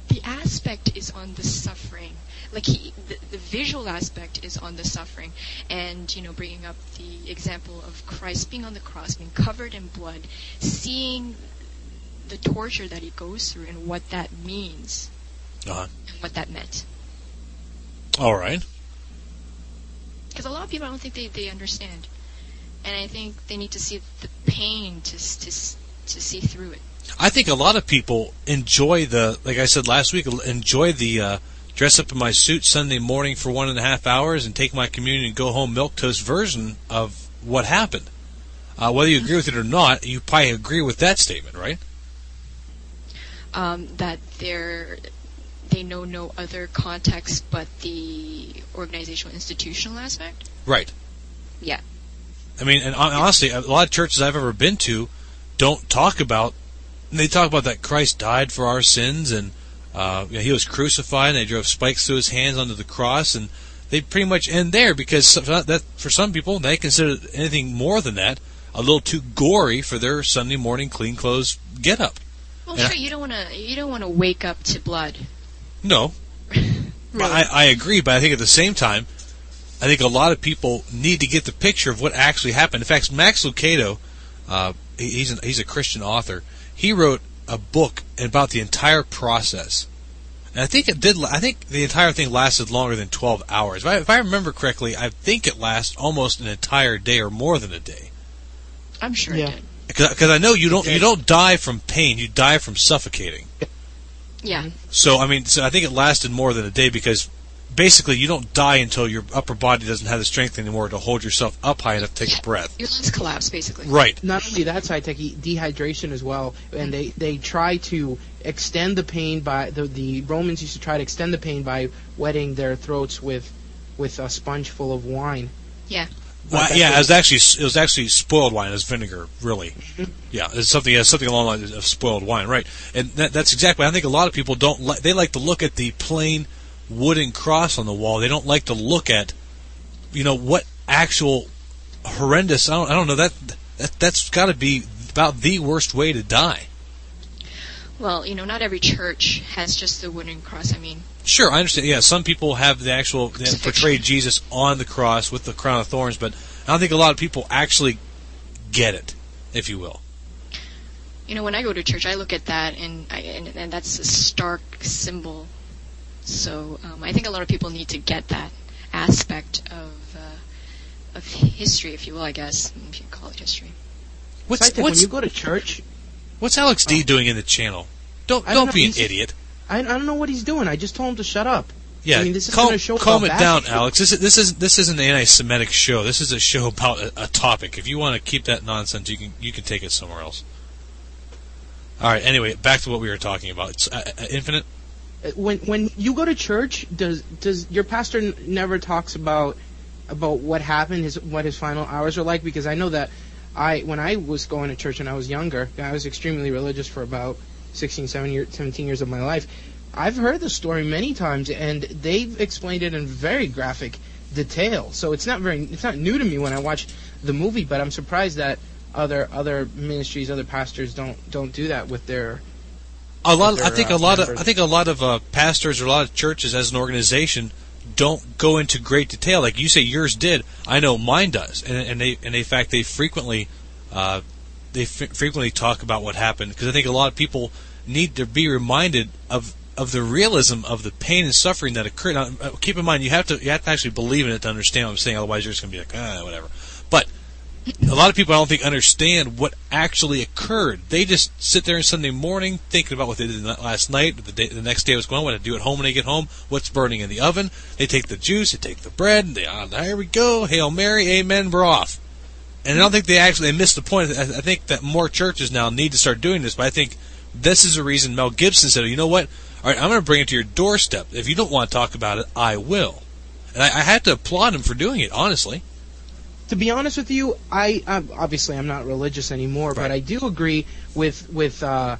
the aspect is on the suffering. Like he, the, the visual aspect is on the suffering, and you know, bringing up the example of Christ being on the cross, being covered in blood, seeing the torture that he goes through, and what that means, Uh-huh. and what that meant. All right. Because a lot of people, I don't think they, they understand, and I think they need to see the pain to to to see through it. I think a lot of people enjoy the, like I said last week, enjoy the uh, dress up in my suit Sunday morning for one and a half hours and take my communion and go home milk toast version of what happened. Uh, whether you agree with it or not, you probably agree with that statement, right? um, that they're they know no other context but the organizational institutional aspect. Right. Yeah. I mean, and honestly, a lot of churches I've ever been to don't talk about. They talk about that Christ died for our sins and uh, you know, he was crucified and they drove spikes through his hands onto the cross and they pretty much end there because that for some people they consider anything more than that a little too gory for their Sunday morning clean clothes get up. Well, Yeah. sure. You don't want to. You don't want to wake up to blood. No, But I, I agree, but I think at the same time, I think a lot of people need to get the picture of what actually happened. In fact, Max Lucado, uh, he's an, he's a Christian author. He wrote a book about the entire process, and I think it did. I think the entire thing lasted longer than twelve hours. If I, if I remember correctly, I think it lasts almost an entire day or more than a day. I'm sure Yeah. it did. Because I know you don't you don't die from pain, you die from suffocating. Yeah. So I mean, so I think it lasted more than a day because basically you don't die until your upper body doesn't have the strength anymore to hold yourself up high enough to take a breath. Your lungs collapse basically. Right. Not only that, Saiteki, dehydration as well, and they they try to extend the pain by the the Romans used to try to extend the pain by wetting their throats with with a sponge full of wine. Yeah. Well, But yeah, it was actually it was actually spoiled wine. It was vinegar, really. Mm-hmm. Yeah, it's something yeah, something along the lines of spoiled wine, right? And that, that's exactly. I think a lot of people don't like. They like to look at the plain wooden cross on the wall. They don't like to look at, you know, what actual horrendous. I don't. I don't know that. that that's got to be about the worst way to die. Well, you know, not every church has just the wooden cross. I mean, Sure, I understand. Yeah, some people have the actual they portray Jesus on the cross with the crown of thorns, but I don't think a lot of people actually get it, if you will. you know, when I go to church, I look at that and I, and, and that's a stark symbol. So um, I think a lot of people need to get that aspect of uh, of history, if you will. I guess if you call it history. What's Saiteki, when what's, you go to church, what's Alex D doing in the channel? Don't don't don't, be an idiot. I, I don't know what he's doing. I just told him to shut up. Yeah, I mean, this is calm, show calm it down, you. Alex. This is this is this isn't an anti-Semitic show. This is a show about a, a topic. If you want to keep that nonsense, you can you can take it somewhere else. All right. Anyway, back to what we were talking about. It's uh, uh, infinite. When when you go to church, does does your pastor n- never talks about about what happened, his what his final hours are like? Because I know that I when I was going to church when I was younger, I was extremely religious for about 16, 17 years, 17 years of my life. I've heard the story many times, and they've explained it in very graphic detail. So it's not very it's not new to me when I watch the movie, but I'm surprised that other other ministries, other pastors don't don't do that with their A lot. With I think uh, a lot of. I think a lot of uh, pastors or a lot of churches as an organization don't go into great detail. Like you say, yours did. I know mine does, and, and they and in fact they frequently uh, they f- frequently talk about what happened because I think a lot of people need to be reminded of of the realism of the pain and suffering that occurred. Now, uh, keep in mind, you have to you have to actually believe in it to understand what I'm saying. Otherwise, you're just going to be like, ah, whatever. But a lot of people I don't think understand what actually occurred. They just sit there on Sunday morning thinking about what they did last night, the, day, the next day was going, what to do at home when they get home, what's burning in the oven. They take the juice, they take the bread, and they, oh, there we go, Hail Mary, Amen, we're off. And I don't think they actually they missed the point. I, I think that more churches now need to start doing this, but I think this is the reason Mel Gibson said, you know what? All right, I'm going to bring it to your doorstep. If you don't want to talk about it, I will. And I, I had to applaud him for doing it, honestly to be honest with you, I I'm, obviously I'm not religious anymore, right. but I do agree with with uh,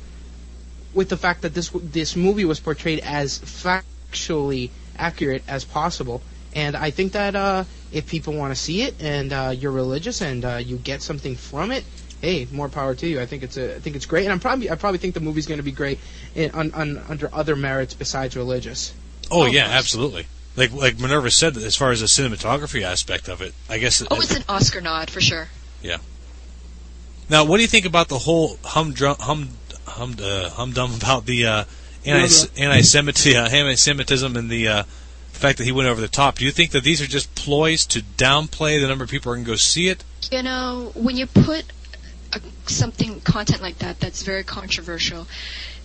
with the fact that this this movie was portrayed as factually accurate as possible. And I think that uh, if people want to see it and uh, you're religious and uh, you get something from it, hey, more power to you. I think it's a, I think it's great, and I'm probably I probably think the movie's going to be great in, on, on, under other merits besides religious. Oh, oh yeah, absolutely like like Minerva said, as far as the cinematography aspect of it, I guess. Oh, it's an Oscar nod for sure. Yeah. Now, what do you think about the whole humdrum, hum, hum, uh, humdum about the uh, anti anti-Semitism, uh, anti-Semitism and the uh, fact that he went over the top? Do you think that these are just ploys to downplay the number of people who are going to go see it? You know, when you put a, something content like that that's very controversial,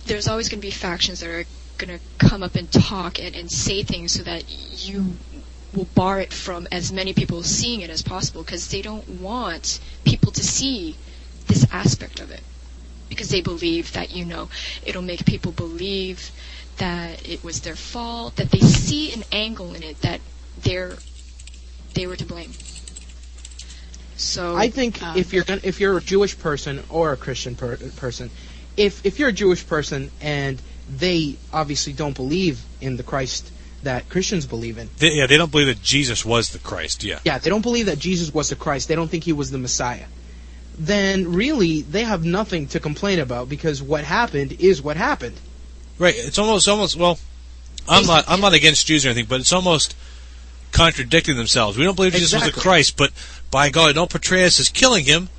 there's always going to be factions that are going to come up and talk and, and say things so that you will bar it from as many people seeing it as possible because they don't want people to see this aspect of it. Because they believe that you know it'll make people believe that it was their fault that they see an angle in it that they're they were to blame. So I think um, if you're if you're a Jewish person or a Christian per- person if if you're a Jewish person and they obviously don't believe in the Christ that Christians believe in. They, yeah, they don't believe that Jesus was the Christ. Yeah. Yeah, they don't believe that Jesus was the Christ. They don't think he was the Messiah. Then really, they have nothing to complain about because what happened is what happened. Right. It's almost almost well. I'm not I'm not against Jews or anything, but it's almost contradicting themselves. We don't believe Jesus exactly. was the Christ, but by God, don't portray us as killing him.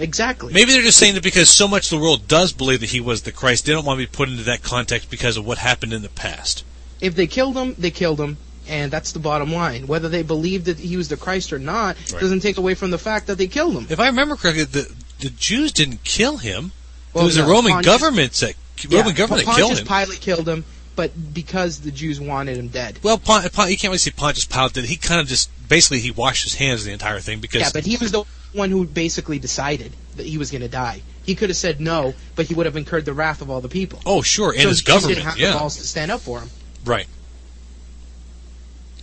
Exactly. Maybe they're just saying that because so much of the world does believe that he was the Christ, they don't want to be put into that context because of what happened in the past. If they killed him, they killed him, and that's the bottom line. Whether they believed that he was the Christ or not right. doesn't take away from the fact that they killed him. If I remember correctly, the the Jews didn't kill him. Well, it was no, the Roman Pontius, government that Roman yeah, government Pontius killed him. Pontius Pilate killed him, but because the Jews wanted him dead. Well, Pon- Pon- you can't really say Pontius Pilate did. He kind of just basically he washed his hands of the entire thing because yeah, but he was the one who basically decided that he was going to die. He could have said no, but he would have incurred the wrath of all the people. Oh, sure, and so his government didn't have yeah. the balls to stand up for him. Right.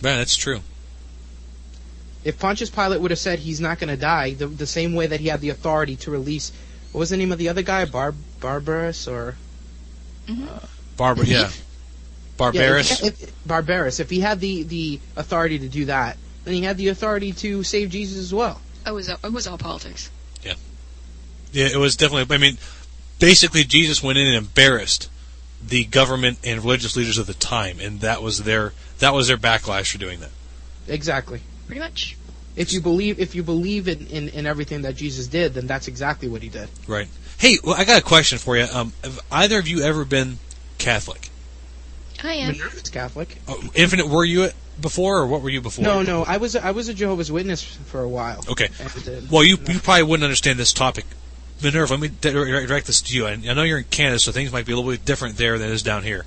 Man, that's true. If Pontius Pilate would have said he's not going to die, the, the same way that he had the authority to release, what was the name of the other guy, Bar Barbarus or mm-hmm. uh, Barbar? Yeah, Barbarus. Yeah, if, if, Barbarus. If he had the the authority to do that, then he had the authority to save Jesus as well. It was it was all politics. Yeah, yeah, it was definitely. I mean, basically, Jesus went in and embarrassed the government and religious leaders of the time, and that was their that was their backlash for doing that. Exactly. Pretty much. If you believe if you believe in, in, in everything that Jesus did, then that's exactly what he did. Right. Hey, well, I got a question for you. Um, have either of you ever been Catholic? I am. Minerva's Catholic. Oh, Infinite, were you before, or what were you before? No, no, I was I was a Jehovah's Witness for a while. Okay. And, uh, well, you you probably wouldn't understand this topic. Minerva, let me direct this to you. I know you're in Canada, so things might be a little bit different there than it is down here.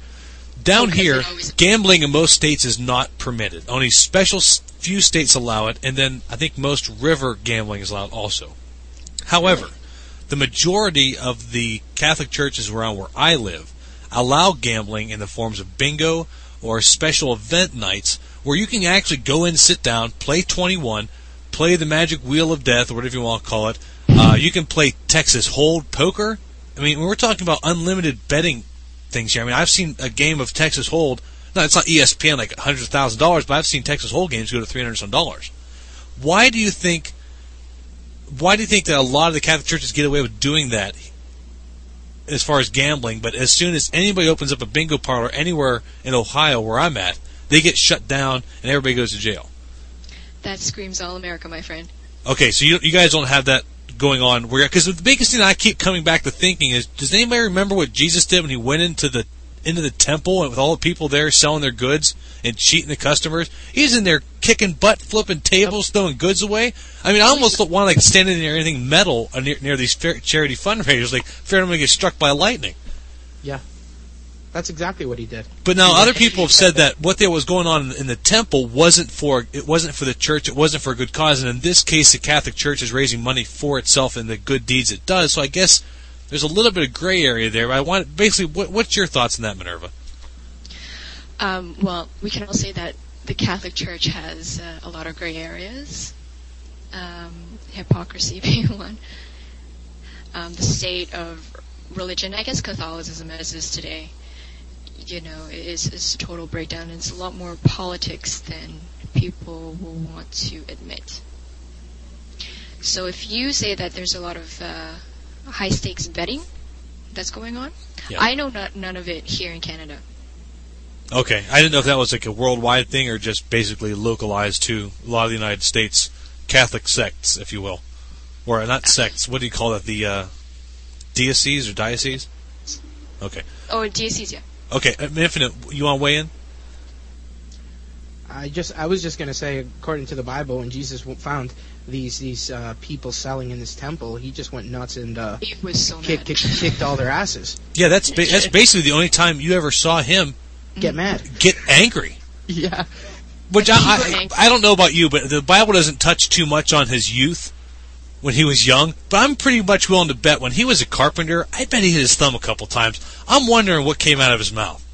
Down okay, here, gambling in most states is not permitted. Only special few states allow it, and then I think most river gambling is allowed also. However, really? the majority of the Catholic churches around where I live allow gambling in the forms of bingo or special event nights where you can actually go in, sit down, play 21, play the Magic Wheel of Death, or whatever you want to call it. Uh, you can play Texas Hold Poker. I mean, we're talking about unlimited betting things here. I mean, I've seen a game of Texas Hold. No, it's not ESPN like thousands of dollars, but I've seen Texas Hold games go to three hundred some dollars. Why do you think? Why do you think that a lot of the Catholic churches get away with doing that as far as gambling? But as soon as anybody opens up a bingo parlor anywhere in Ohio where I'm at, they get shut down and everybody goes to jail. That screams all America, my friend. Okay, so you you guys don't have that going on where because the biggest thing I keep coming back to thinking is does anybody remember what Jesus did when he went into the into the temple and with all the people there selling their goods and cheating the customers. He's in there kicking butt, flipping tables, throwing goods away. I mean, I almost don't want to like stand in there anything metal near, near these fair, charity fundraisers, like fearing I'm going to get struck by lightning. Yeah. That's exactly what he did. But now other people have said that what there was going on in the temple wasn't for it wasn't for the church, it wasn't for a good cause, and in this case, the Catholic Church is raising money for itself and the good deeds it does. So I guess there's a little bit of gray area there. I want basically, what, what's your thoughts on that, Minerva? Um, well, we can all say that the Catholic Church has uh, a lot of gray areas, um, hypocrisy being one. Um, the state of religion, I guess Catholicism as is today, you know, is, is a total breakdown. It's a lot more politics than people will want to admit. So if you say that there's a lot of uh, high stakes betting that's going on, Yeah. I know not, none of it here in Canada. Okay, I didn't know if that was like a worldwide thing or just basically localized to a lot of the United States Catholic sects, if you will, or not sects. What do you call that? The uh, dioceses or dioceses? Okay, Oh, diocese, yeah. Okay. uh, Infinite, you want to weigh in? I just I was just gonna say, according to the Bible, when Jesus found these these uh, people selling in this temple, he just went nuts and uh, It was so kicked, kicked kicked all their asses. Yeah, that's ba- that's basically the only time you ever saw him Get mad. get angry. Yeah. Which I, I Super angry. I don't know about you, but the Bible doesn't touch too much on his youth when he was young. But I'm pretty much willing to bet when he was a carpenter, I bet he hit his thumb a couple times. I'm wondering what came out of his mouth.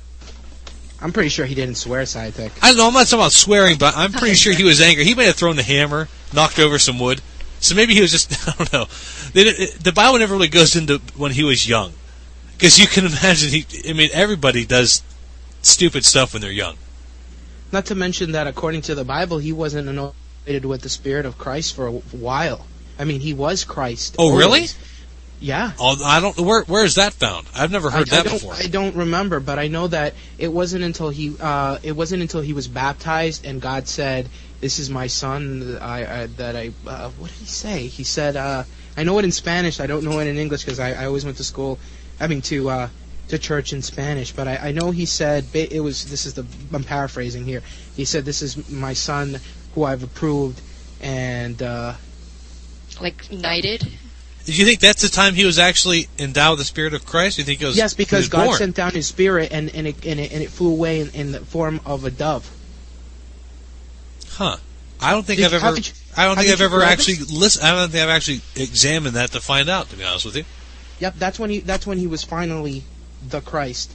I'm pretty sure he didn't swear, Sidekick. I don't know. I'm not talking about swearing, but I'm pretty sure he was angry. He may have thrown the hammer, knocked over some wood. So maybe he was just, I don't know. They, the Bible never really goes into when he was young. Because you can imagine, he, I mean, everybody does stupid stuff when they're young. Not to mention that, according to the Bible, he wasn't anointed with the Spirit of Christ for a while. I mean, he was Christ. Oh, really? Yeah. Oh, I don't, where, where is that found? I've never heard I, I that don't, before. I don't remember, but I know that it wasn't until he uh, it wasn't until he was baptized and God said, "This is my son." that I, I that I uh, what did he say? He said, uh, "I know it in Spanish. I don't know it in English because I, I always went to school. I mean to uh, to church in Spanish. But I, I know he said it was. This is the I'm paraphrasing here. He said, "This is my son who I've approved," and uh, Like knighted. Do you think that's the time he was actually endowed with the Spirit of Christ? Do you think it was yes, because was God born? sent down His Spirit and and it and it, and it flew away in, in the form of a dove. Huh. I don't think Did- I've ever. you- I don't think I've ever actually this? listen. I don't think I've actually examined that to find out. To be honest with you. Yep, that's when he that's when he was finally the Christ.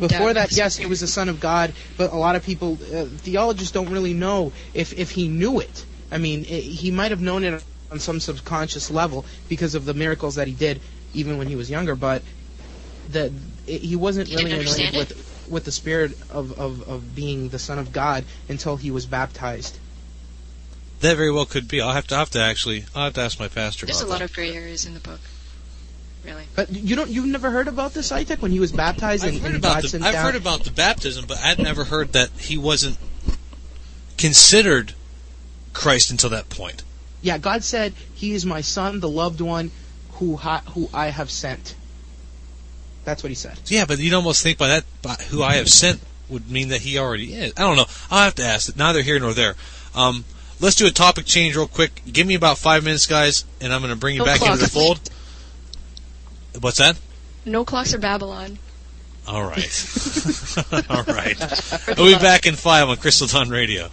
Before that, yes, he was the Son of God, but a lot of people, uh, theologists, don't really know if if he knew it. I mean, i he might have known it on some subconscious level because of the miracles that he did, even when he was younger. But the it, he wasn't really didn't anointed with with the spirit of, of of being the Son of God until he was baptized. That very well could be. I'll have to I'll have to actually. I'll have to ask my pastor There's a lot that. of gray areas in the book. Really. But you don't you've never heard about this, Isaac, when he was baptized and, I've heard and about God the sent I've down- heard about the baptism, but I'd never heard that he wasn't considered Christ until that point. Yeah, God said, "He is my son, the loved one, who ha- who I have sent." That's what he said. Yeah, but you'd almost think by that, by who I have sent would mean that he already is. I don't know. I'll have to ask it. Neither here nor there. Um, let's do a topic change real quick. Give me about five minutes, guys, and I'm going to bring you No back into the fold. What's that? No clocks or Babylon. All right. All right. We'll be back in five on Crystal Dawn Radio.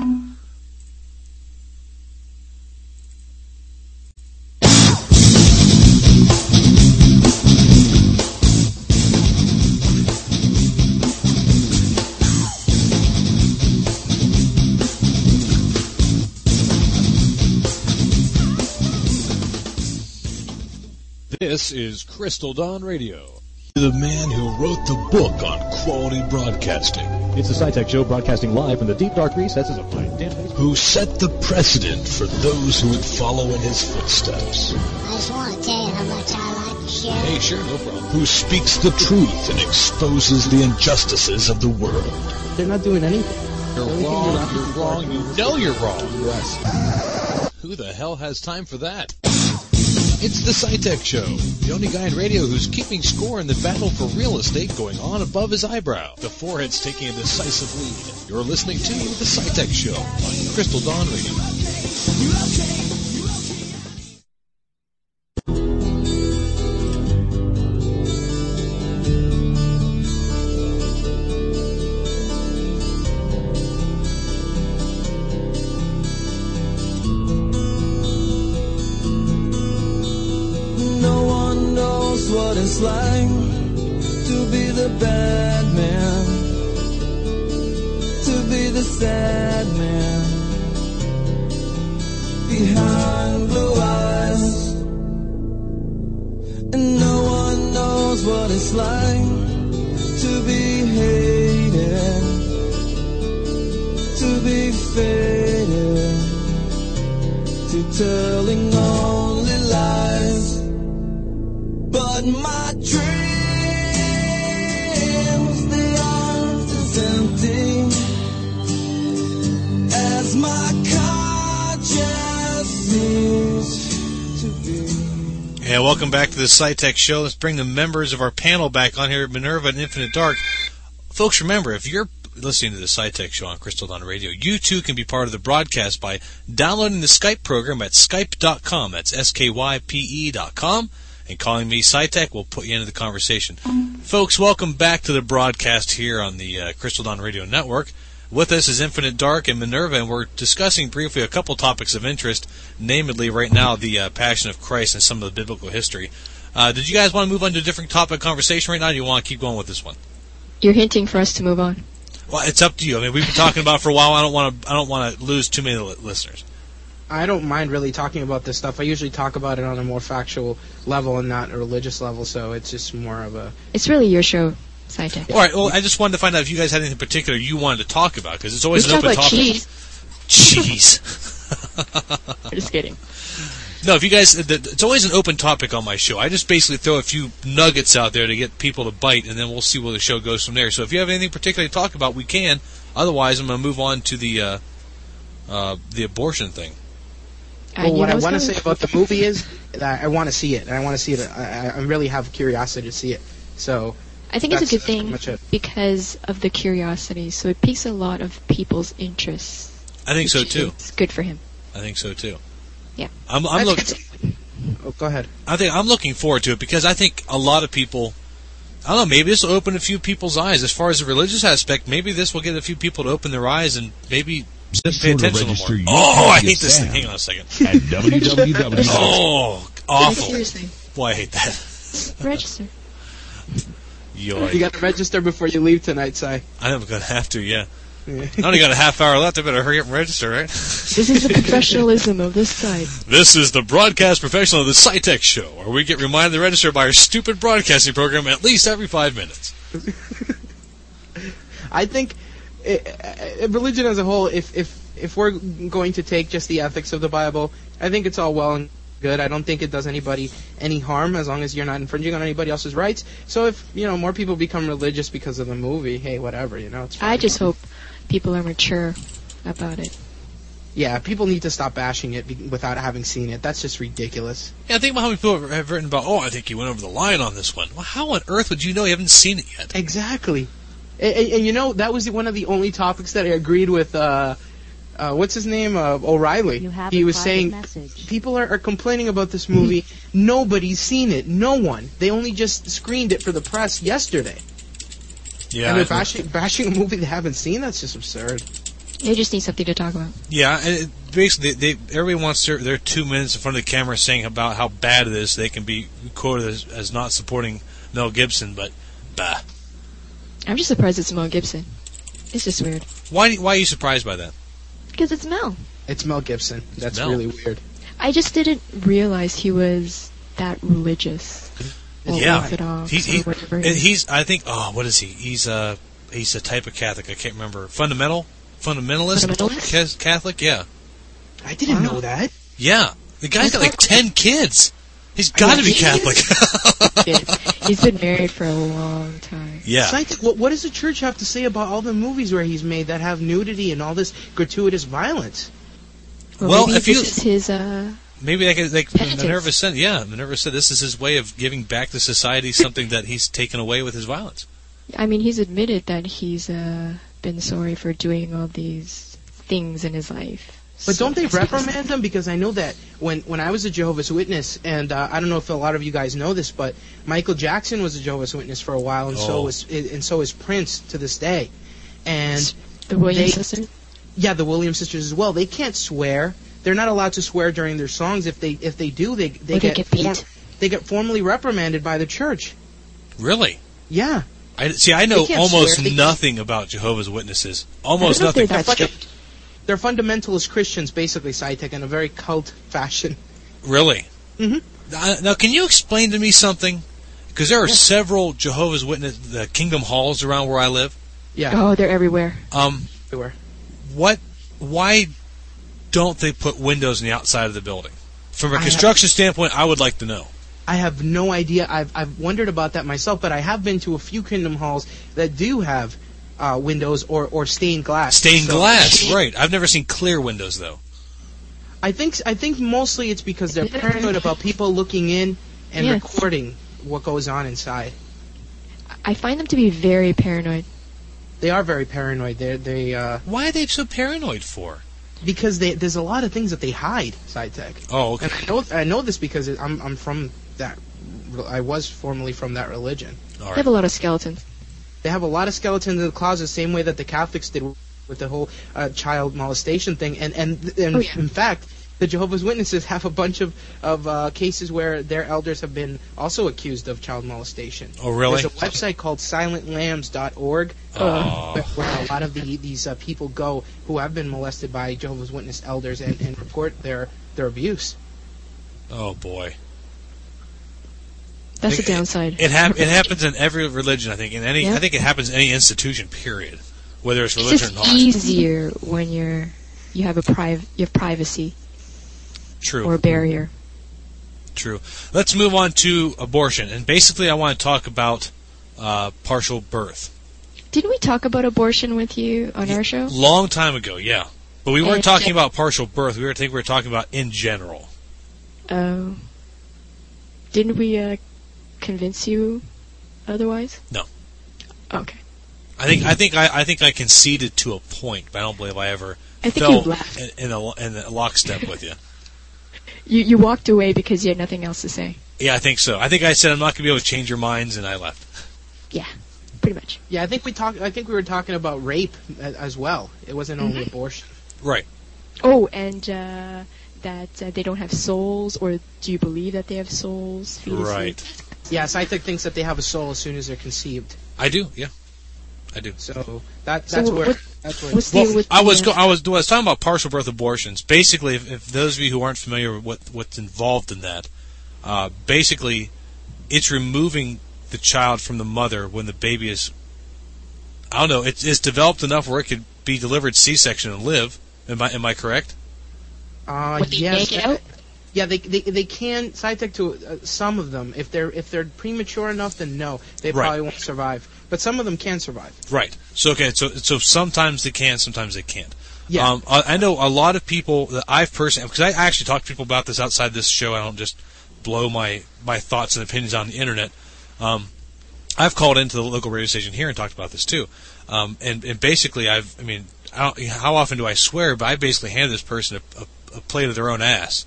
This is Crystal Dawn Radio. The man who wrote the book on quality broadcasting, It's the SciTech Show broadcasting live from the deep dark recesses of my database. who set the precedent for those who would follow in his footsteps, I just want to tell you how much I like the show. hey, sure, no problem, who speaks the truth and exposes the injustices of the world. They're not doing anything. You're The wrong, you're not you're doing wrong, you know you're wrong. Yes. Who the hell has time for that? It's the SciTech Show. The only guy in radio who's keeping score in the battle for real estate going on above his eyebrow. The forehead's taking a decisive lead. You're listening to the SciTech Show on Crystal Dawn Radio. The SciTech Show. Let's bring the members of our panel back on here at Minerva and Infinite Dark. Folks, remember, if you're listening to the SciTech Show on Crystal Dawn Radio, you too can be part of the broadcast by downloading the Skype program at skype.com. That's S-K-Y-P-E E dot com. And calling me SciTech will put you into the conversation. Folks, welcome back to the broadcast here on the uh, Crystal Dawn Radio Network. With us is Infinite Dark and Minerva, and we're discussing briefly a couple topics of interest, namely right now the uh, Passion of Christ and some of the biblical history. Uh, did you guys want to move on to a different topic of conversation right now? Or do you want to keep going with this one? You're hinting for us to move on. Well, it's up to you. I mean, we've been talking about it for a while. I don't want to. I don't want to lose too many listeners. I don't mind really talking about this stuff. I usually talk about it on a more factual level and not a religious level, so it's just more of a. It's really your show, SciTech. All right. Well, I just wanted to find out if you guys had anything particular you wanted to talk about because it's always can an talk open about topic. cheese. Cheese. Just kidding. No, if you guys, th- it's always an open topic on my show. I just basically throw a few nuggets out there to get people to bite, and then we'll see where the show goes from there. So if you have anything particular to talk about, we can. Otherwise, I'm going to move on to the uh, uh, the abortion thing. I Well, what that I want to say about the movie is that I want to see it, and I want to see it. I, I- I really have curiosity to see it. So I think it's a good thing pretty much it. because of the curiosity. So it piques a lot of people's interest. I think so too. It's good for him. I think so too. Yeah. I'm, I'm looking. Oh, go ahead. I think I'm looking forward to it because I think a lot of people. I don't know. Maybe this will open a few people's eyes as far as the religious aspect. Maybe this will get a few people to open their eyes and maybe Just pay attention a little more. Oh, I hate this thing. Hang on a second. at www. Oh, Like, awful. seriously, Boy, I hate that. register. Yoy. You got to register before you leave tonight, Si. I'm gonna have to. Yeah. Yeah. I only got a half hour left. I better hurry up and register, right? This is the professionalism of this site. This is the broadcast professional of the SciTech Show, where we get reminded to register by our stupid broadcasting program at least every five minutes. I think uh, uh, religion as a whole, if if if we're going to take just the ethics of the Bible, I think it's all well and good. I don't think it does anybody any harm as long as you're not infringing on anybody else's rights. So if you know more people become religious because of the movie, hey, whatever, you know, it's. I just hope people are mature about it. yeah, people need to stop bashing it be- without having seen it. That's just ridiculous. Yeah, I think about how many people have written about. Oh, I think you went over the line on this one. Well, how on earth would you know you haven't seen it yet? Exactly. And, and, and you know that was one of the only topics that I agreed with. Uh, uh, what's his name? Uh, O'Reilly. You have he a was saying message. people are, are complaining about this movie. Nobody's seen it. No one. They only just screened it for the press yesterday. Yeah, and they're bashing, bashing a movie they haven't seen. That's just absurd. They just need something to talk about. yeah. And it, basically, they everybody wants their, their two minutes in front of the camera saying about how bad it is. They can be quoted as, as not supporting Mel Gibson, but bah. I'm just surprised it's Mel Gibson. It's just weird. Why why are you surprised by that? Because it's Mel. It's Mel Gibson. That's Mel. really weird. I just didn't realize he was that religious. Or yeah, Orthodox he, or he, he's. I think. Oh, what is he? He's a he's a type of Catholic. I can't remember. Fundamental, fundamentalist, Fundamentalist? Catholic. Yeah, I didn't Wow. know that. yeah. The guy's I got like ten kids. He's got to be he is. Catholic. He's been married for a long time. yeah. Scientific- what, what does the church have to say about all the movies where he's made that have nudity and all this gratuitous violence? Well, Well, maybe if this you- is his uh, maybe they could, they, Penitence. Minerva said, yeah, Minerva said this is his way of giving back to society something that he's taken away with his violence. I mean, he's admitted that he's uh, been sorry for doing all these things in his life. But So don't they reprimand them? Because I know that when when I was a Jehovah's Witness, and uh, I don't know if a lot of you guys know this, but Michael Jackson was a Jehovah's Witness for a while, and so Oh. was and so is Prince to this day. And The Williams sisters? yeah, the Williams sisters as well. They can't swear. They're not allowed to swear during their songs. If they if they do, they they Or they get, get beat. they get formally reprimanded by the church. Really? Yeah, I see. I know almost swear. Nothing about Jehovah's Witnesses. Almost don't nothing. They're that They're strict. they're fundamentalist Christians, basically, SciTech, in a very cult fashion. Really? Mhm. Uh, now, can you explain to me something? Because there are several Jehovah's Witness the Kingdom Halls around where I live. Yeah, Oh, they're everywhere. Um, everywhere. what? Why don't they put windows on the outside of the building? From a I have- construction standpoint, I would like to know. I have no idea. I've I've wondered about that myself, but I have been to a few Kingdom Halls that do have uh, windows or, or stained glass. Stained So- glass, right? I've never seen clear windows though. I think I think mostly it's because they're paranoid about people looking in and Yes. recording what goes on inside. I find them to be very paranoid. They are very paranoid. They they uh, Why are they so paranoid for? because they, there's a lot of things that they hide. SciTech. Oh, okay. And I know I know this because I'm I'm from that. I was formerly from that religion. All They have a lot of skeletons. They have a lot of skeletons in the closet, same way that the Catholics did with the whole uh, child molestation thing. And and, and Oh, yeah. in fact, the Jehovah's Witnesses have a bunch of of uh, cases where their elders have been also accused of child molestation. Oh, really? There's a website called SilentLambs.org Oh. where, where a lot of the, these uh, people go who have been molested by Jehovah's Witness elders and, and report their their abuse. Oh boy. That's the downside. It hap- it happens in every religion, I think. In any, Yeah. I think it happens in any institution. Period. Whether it's It's religion or not, easier when you're you have a priv- you have privacy True. or a barrier. True. Let's move on to abortion, and basically, I want to talk about uh, partial birth. Didn't we talk about abortion with you on our show? Long time ago, yeah, but we weren't And- talking about partial birth. We were I think we were talking about in general. Oh. Didn't we uh, convince you otherwise? No. Okay. I think I think I, I think I conceded to a point, but I don't believe I ever I think fell you left. in, in, a, in a lockstep with you. You you walked away because you had nothing else to say. Yeah, I think so. I think I said I'm not going to be able to change your minds, and I left. Yeah, pretty much. Yeah, I think we talked. I think we were talking about rape as well. It wasn't only abortion. Right. Oh, and uh, that uh, they don't have souls, or do you believe that they have souls? fetuses? Right. Yeah, SciTech thinks that they have a soul as soon as they're conceived. I do. Yeah. I do. So that So that's what- where that's where What's Well, deal with I was go- I was I was talking about partial birth abortions. Basically, if, if those of you who aren't familiar with what, what's involved in that, uh, basically, it's removing the child from the mother when the baby is. I don't know. It's, it's developed enough where it could be delivered C-section and live. Am I am I correct? uh, yes, yank it out? Yeah, they they they can SciTech to uh, some of them. If they're if they're premature enough, then no, they Right. probably won't survive. But some of them can survive. Right. So okay. So so sometimes they can, sometimes they can't. Yeah. Um, I, I know a lot of people that I've personally because I actually talk to people about this outside this show. I don't just blow my my thoughts and opinions on the internet. Um, I've called into the local radio station here and talked about this too. Um, and, and basically, I've I mean, I don't, how often do I swear? But I basically handed this person a, a, a plate of their own ass.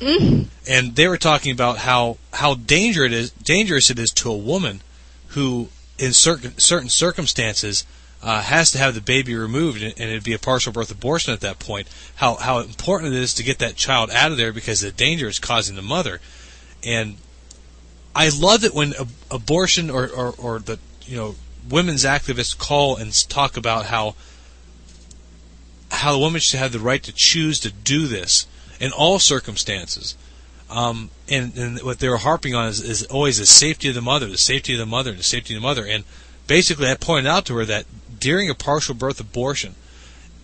And they were talking about how how it is dangerous it is to a woman who, in certain certain circumstances, uh, has to have the baby removed, and it'd be a partial birth abortion at that point. How how important it is to get that child out of there because the danger is causing the mother. And I love it when ab- abortion or, or, or the you know women's activists call and talk about how how the woman should have the right to choose to do this in all circumstances. Um, and, and what they were harping on is, is always the safety of the mother, the safety of the mother, the safety of the mother. And basically, I pointed out to her that during a partial birth abortion,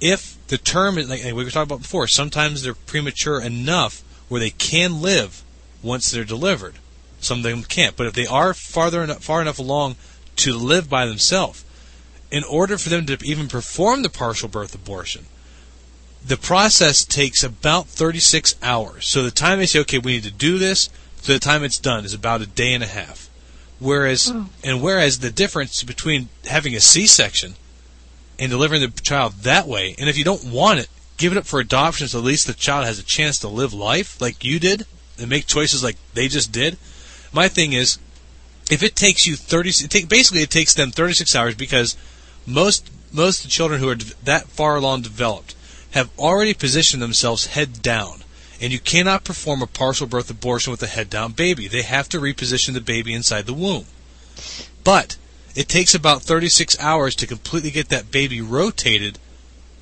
if the term is like we were talking about before, sometimes they're premature enough where they can live once they're delivered. Some of them can't, but if they are farther enough, far enough along to live by themselves, in order for them to even perform the partial birth abortion, the process takes about 36 hours. So the time they say, okay, we need to do this, to the time it's done is about a day and a half. Whereas, Oh. and whereas the difference between having a C-section and delivering the child that way, and if you don't want it, give it up for adoption so at least the child has a chance to live life like you did and make choices like they just did. My thing is, if it takes you 30, it take, basically it takes them 36 hours because most most the children who are that far along developed have already positioned themselves head down. And you cannot perform a partial birth abortion with a head down baby. They have to reposition the baby inside the womb. But it takes about 36 hours to completely get that baby rotated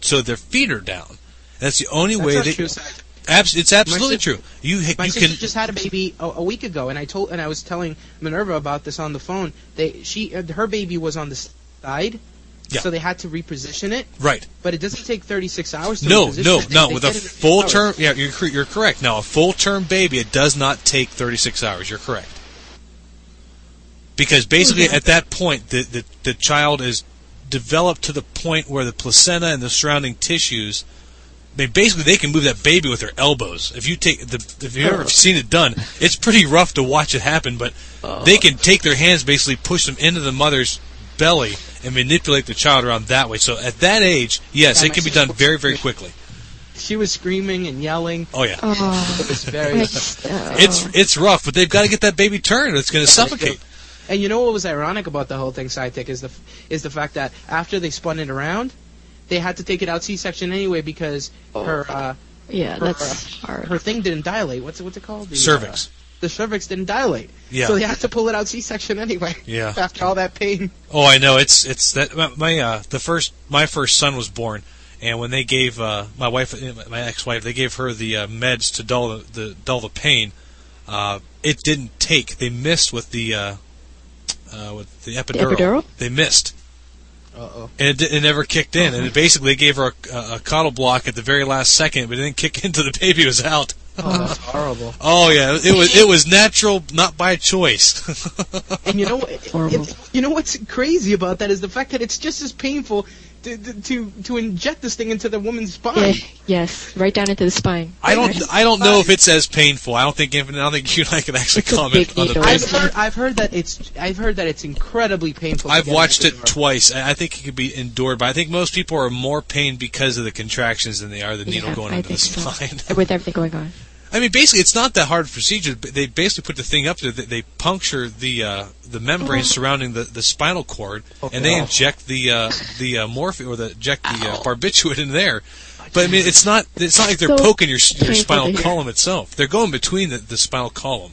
so their feet are down. That's the only That's way they. true, Abs- it's absolutely sis- true. You My you sister can just had a baby a, a week ago, and I told and I was telling Minerva about this on the phone. They she uh, her baby was on the side, Yeah. so they had to reposition it. right. But it doesn't take 36 hours to No, reposition no, it. They- no. they With a full hours. term, yeah, you're you're correct. Now, a full term baby, it does not take 36 hours. You're correct. Because basically, at that point, the, the the child is developed to the point where the placenta and the surrounding tissues. I mean, basically, they can move that baby with their elbows. If you take the, if you've ever oh. seen it done, it's pretty rough to watch it happen. But oh. they can take their hands, basically push them into the mother's belly, and manipulate the child around that way. So at that age, yes, Yeah, it can be done very, very quickly. She was screaming and yelling. Oh yeah. Oh, It was very. it's, uh, It's it's rough, but they've got to get that baby turned. or It's going to suffocate. And you know what was ironic about the whole thing, SciTech, is the is the fact that after they spun it around, they had to take it out C-section anyway because her uh, yeah, her, that's uh, hard. her thing didn't dilate. What's it, what's it called? The, Cervix. Uh, the cervix didn't dilate. Yeah. So they had to pull it out C-section anyway. Yeah. After all that pain. Oh, I know. It's it's that my, my uh the first my first son was born, and when they gave uh my wife my ex-wife they gave her the uh, meds to dull the, the dull the pain. Uh, it didn't take. They missed with the uh, uh with the epidural. epidural? They missed. Uh oh. And it, it never kicked in, and it basically gave her a, a, a caudal block at the very last second, but it didn't kick into the baby was out. Oh, that's horrible. Oh yeah, it was it was natural, not by choice. And you know what? It- you know what's crazy about that is the fact that it's just as painful to to to, to inject this thing into the woman's spine. Yeah, yes, right down into the spine. I don't. I don't know if it's as painful. I don't think. I don't think you and I can actually It's a comment big on the needle. I've heard I've heard that it's I've heard that it's incredibly painful. I've watched it twice. I think it could be endured, but I think most people are more pain because of the contractions than they are the needle yeah, going I into the think so. spine. With everything going on. I mean, basically, it's not that hard a procedure. But they basically put the thing up there. They, they puncture the uh, the membrane surrounding the, the spinal cord, and they inject the uh, the uh, morphine or the inject the uh, barbiturate in there. But I mean, it's not it's not like they're So poking your your spinal column itself. They're going between the, the spinal column.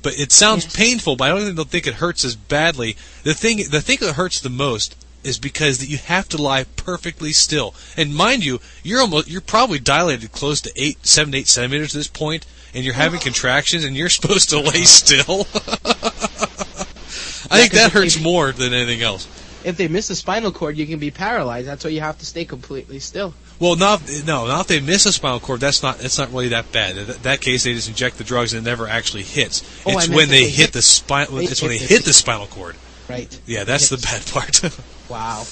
But it sounds Yes. painful, but I don't think- they'll think it hurts as badly. The thing the thing that hurts the most is because that you have to lie perfectly still. And mind you, you're almost you're probably dilated close to eight, seven, eight centimeters at this point, and you're having oh. contractions, and you're supposed to lay still. I think that hurts they- more than anything else. If they miss the spinal cord, you can be paralyzed. That's why you have to stay completely still. Well, not no, not if they miss a spinal cord. That's not that's not really that bad. In that, that case, they just inject the drugs and it never actually hits. Oh, it's when they, they hit hit- the spine. they It's when they hit the spinal cord. Right. Yeah, that's the bad part. Wow.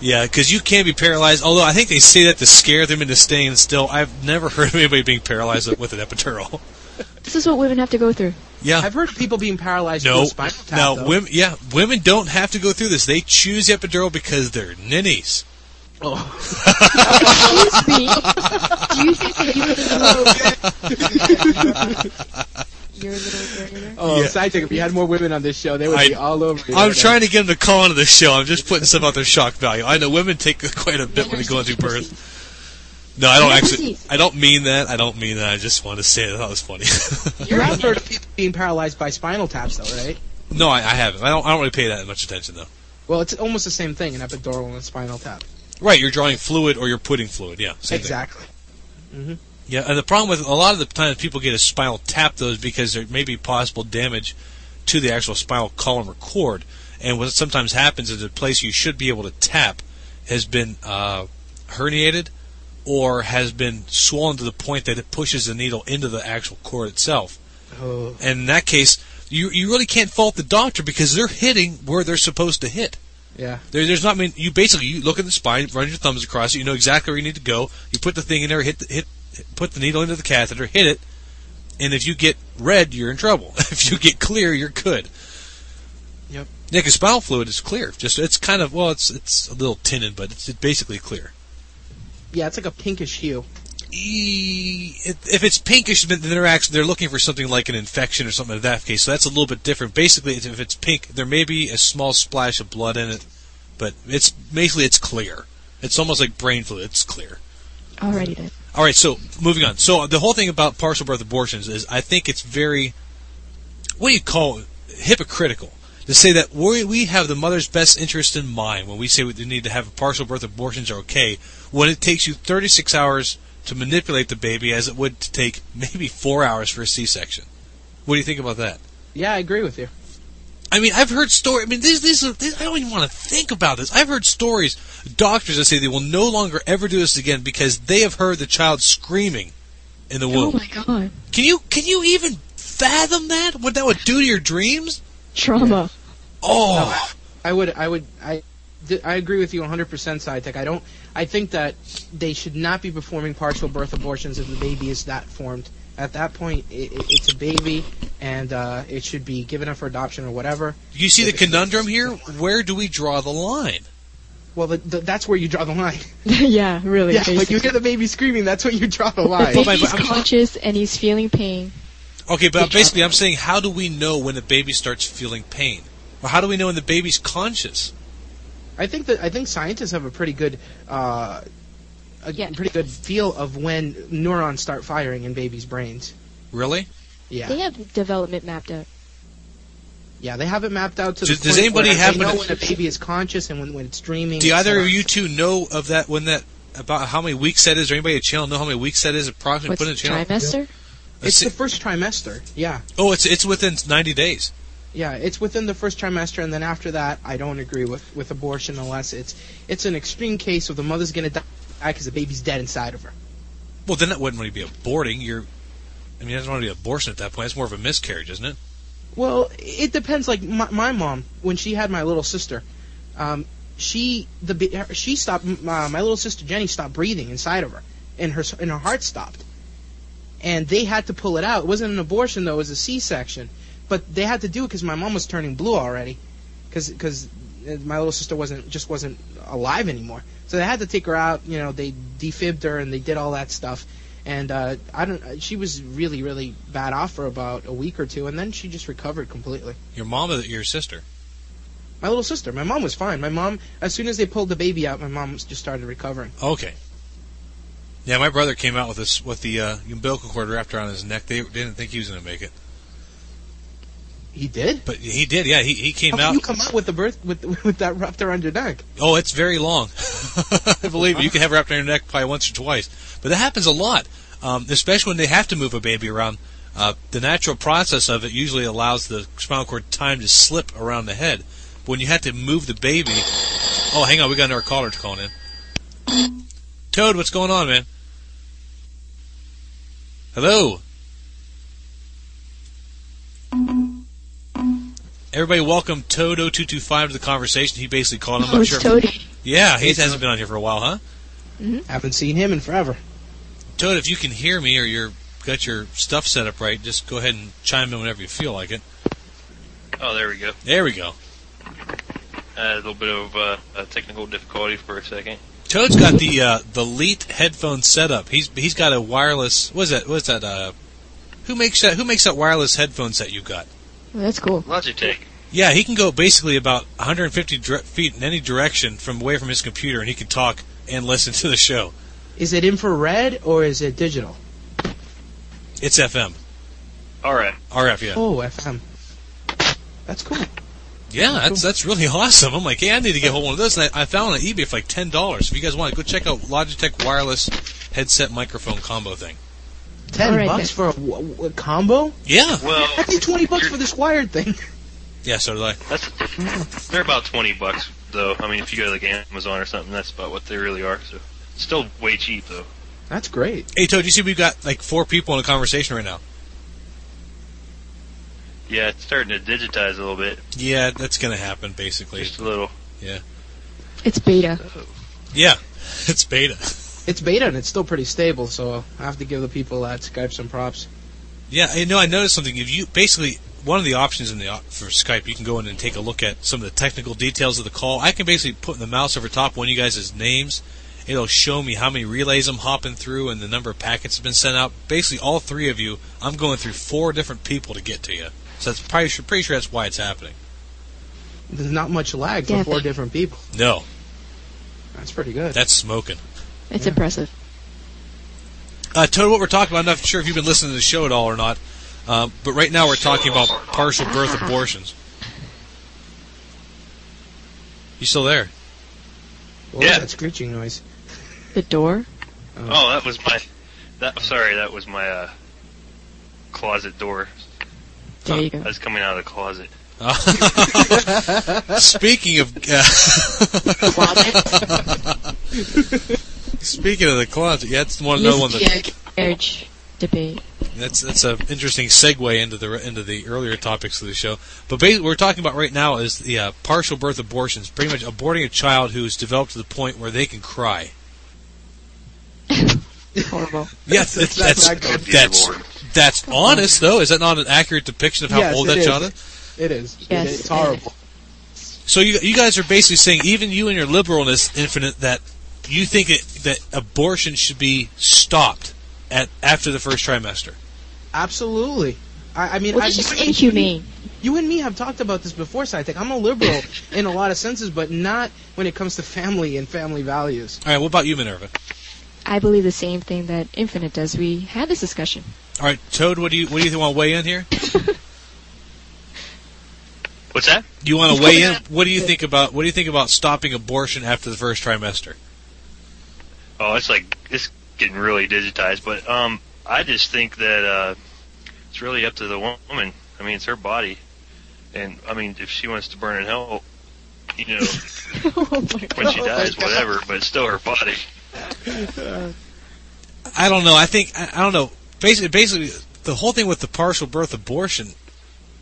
Yeah, because you can't be paralyzed. Although I think they say that to scare them into staying still. I've never heard of anybody being paralyzed with an epidural. This is what women have to go through. Yeah. I've heard of people being paralyzed no, from spinal tap. no, though. women. Yeah, women don't have to go through this. They choose the epidural because they're ninnies. Oh. Excuse me. Do you think that you were the little... You're a little girl. Oh, Yeah. SciTech, if you had more women on this show, they would be all over you. I'm right trying to get them to call into the show. I'm just putting stuff out there shock value. I know women take quite a bit when they go going through birth. No, I don't actually. I don't mean that. I don't mean that. I just want to say it. I thought was funny. now. You have heard of people being paralyzed by spinal taps, though, right? no, I, I haven't. I don't. I don't really pay that much attention though. Well, it's almost the same thing, an epidural and a spinal tap. Right, you're drawing fluid or you're putting fluid. Yeah, same thing. Mm-hmm. Yeah, and the problem with a lot of the times people get a spinal tap though is because there may be possible damage to the actual spinal column or cord, and what sometimes happens is the place you should be able to tap has been uh, herniated or has been swollen to the point that it pushes the needle into the actual cord itself. Oh. And in that case, you you really can't fault the doctor because they're hitting where they're supposed to hit. Yeah. There, there's not. I mean, you basically you look at the spine, run your thumbs across it. You know exactly where you need to go. You put the thing in there, hit the, hit, put the needle into the catheter, hit it, and if you get red, you're in trouble. if you get clear, you're good. Yep. Nick, a spinal fluid is clear. Just it's kind of well, it's it's a little tinted, but it's basically clear. Yeah, it's like a pinkish hue. E- if it's pinkish, then they're actually they're looking for something like an infection or something in that case. So that's a little bit different. Basically, if it's pink, there may be a small splash of blood in it, but it's basically it's clear. It's almost like brain fluid. It's clear. Alrighty then. All right, so moving on. So the whole thing about partial birth abortions is, I think it's very, what do you call it? Hypocritical to say that we we have the mother's best interest in mind when we say we need to have partial birth abortions are okay, when it takes you 36 hours to manipulate the baby, as it would to take maybe four hours for a C-section. What do you think about that? Yeah, I agree with you. I mean, I've heard stories. I mean, these these, are, these I don't even want to think about this. I've heard stories, doctors that say they will no longer ever do this again because they have heard the child screaming in the womb. Oh my god. Can you can you even fathom that? What that would do to your dreams? Trauma. Oh, I would, I would, I, I agree with you 100%, SciTech. I don't, I think that they should not be performing partial birth abortions if the baby is that formed. At that point, it, it, it's a baby, and uh, it should be given up for adoption or whatever. you see the conundrum here? Where do we draw the line? Well, the, the, that's where you draw the line. yeah, really. yeah, like you hear the baby screaming, that's when you draw the the line. But my- baby's conscious and he's feeling pain. Okay, but basically. I'm saying, how do we know when the baby starts feeling pain, or how do we know when the baby's conscious? I think that I think scientists have a pretty good, uh, a Yeah. pretty good feel of when neurons start firing in babies' brains. Really? Yeah. They have development mapped out. Yeah, they have it mapped out to Does- the does point anybody where happen they know to- when a baby is conscious and when, when it's dreaming. Do either of you two know of that when that about how many weeks that is? Or anybody at channel know how many weeks that is approximately? What's Put in the channel. trimester? Let's It's see. the first trimester. Yeah, oh, it's it's within 90 days. yeah, it's within the first trimester, and then after that, I don't agree with with abortion unless it's it's an extreme case of the mother's gonna die because the baby's dead inside of her. Well, then that wouldn't really be aborting. You're, I mean, that's not really abortion at that point. It's more of a miscarriage, isn't it? Well, it depends. Like my, my mom, when she had my little sister, um, she the she stopped. My, my little sister Jenny stopped breathing inside of her, and her and her heart stopped, and they had to pull it out. It wasn't an abortion though; it was a C-section, but they had to do it because my mom was turning blue already, because my little sister wasn't just wasn't alive anymore. So they had to take her out. You know, they defibbed her and they did all that stuff. And uh, I don't. She was really, really bad off for about a week or two, and then she just recovered completely. Your mom or your sister? My little sister. My mom was fine. My mom, as soon as they pulled the baby out, my mom just started recovering. Okay. Yeah, my brother came out with this with the uh, umbilical cord wrapped around his neck. They didn't think he was going to make it, He did. but he did. Yeah, he he came How out. you come out with the birth with with that wrapped around your neck? Oh, it's very long. I believe me. You can have wrapped around your neck probably once or twice. But that happens a lot, um, especially when they have to move a baby around. Uh, the natural process of it usually allows the spinal cord time to slip around the head. But when you have to move the baby, oh, hang on, we got another caller calling in. Toad, what's going on, man? Hello. Everybody, welcome Toad0225 to the conversation. He basically called. Him. I'm Oh, not it's sure. Toady. Yeah, he Hey, hasn't been on here for a while, huh? I haven't seen him in forever. Toad, if you can hear me or you're got your stuff set up right, just go ahead and chime in whenever you feel like it. Oh, there we go. There we go. Uh, a little bit of uh, a technical difficulty for a second. Toad's got the uh, the Leet headphone setup. He's he's got a wireless. What's that? What's that? Uh, who makes that? Who makes that wireless headphone set you got? That's cool. Logitech. Yeah, he can go basically about 150 dire- feet in any direction from away from his computer, and he can talk and listen to the show. Is it infrared or is it digital? It's FM, All right. RF. Yeah, Oh, FM. That's cool. yeah, that's that's really awesome. I'm like, hey, I need to get hold of one of those, and I, I found it on eBay for like ten dollars. If you guys want, to go check out Logitech wireless headset microphone combo thing. Ten All right, bucks for a combo? Yeah, Well, I paid twenty bucks for this wired thing. yeah, so did I. that's they're about twenty bucks though. I mean, if you go to like Amazon or something, that's about what they really are. So, still way cheap though. That's great. Hey, Toad, you see we've got like four people in a conversation right now. Yeah, it's starting to digitize a little bit, Yeah, that's gonna happen basically. just a little. Yeah. It's beta. Yeah, it's beta. It's beta and it's still pretty stable, so I have to give the people at Skype some props. Yeah, you know, I noticed something. If you basically one of the options in the for Skype, you can go in and take a look at some of the technical details of the call. I can basically put the mouse over top one of you guys' names. It'll show me how many relays I'm hopping through and the number of packets have been sent out. Basically, all three of you, I'm going through four different people to get to you. So that's probably pretty sure that's why it's happening. There's not much lag for Yeah, four different people. No, That's pretty good. that's smoking. It's impressive. Uh, Toad, what we're talking about, I'm not sure if you've been listening to the show at all or not, um, but right now we're talking about partial birth abortions. You still there? What was Yeah. that screeching noise? The door? Oh, that was my. That sorry, that was my uh, closet door. There you go. I was coming out of the closet. Speaking of uh, speaking of the closet, yeah, that's one another one that Miscarriage marriage debate. That's that's an interesting segue into the into the earlier topics of the show. But basically, what we're talking about right now is the uh, partial birth abortions, pretty much aborting a child who's developed to the point where they can cry. Horrible. Yes, That's- that's that's that's that's, honest though. Is that not an accurate depiction of how Yes, old it that is. child is? It is. Yes, It- it's it horrible. So you you guys are basically saying, even you and your liberalness, infinite, that you think it, that abortion should be stopped at after the first trimester. Absolutely. I, I mean, Well, I, it's just inhumane. You and me have talked about this before, SciTech. I'm a liberal in a lot of senses, but not when it comes to family and family values. All right, what about you, Minerva? I believe the same thing that Infinite does. We had this discussion. All right, Toad, what do you what do you want to weigh in here? What's that? Do you want to weigh in? What do you think about what do you think about stopping abortion after the first trimester? Oh, it's like it's getting really digitized. But um, I just think that uh, it's really up to the woman. I mean, it's her body, and I mean, if she wants to burn in hell, you know, oh when she Oh my dies, God. whatever. But it's still her body. I don't know. I think I, I don't know. Basically, basically, the whole thing with the partial birth abortion.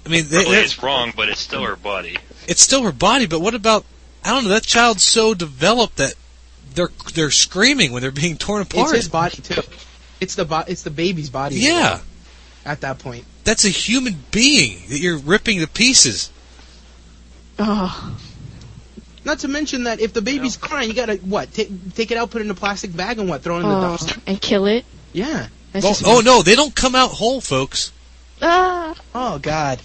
I mean, they- it's wrong, but it's still her body. it's still her body. But what about? I don't know. That child's so developed that they're they're screaming when they're being torn apart. It's apart. his body too. It's the bo- it's the baby's body. yeah, well At that point, that's a human being that you're ripping to pieces. Oh, not to mention that if the baby's crying, you gotta what? Take take it out, put it in a plastic bag, and what? Throw it in the oh, dumpster. and kill it. Yeah. That's Oh, oh no, they don't come out whole, folks. Ah, Oh God,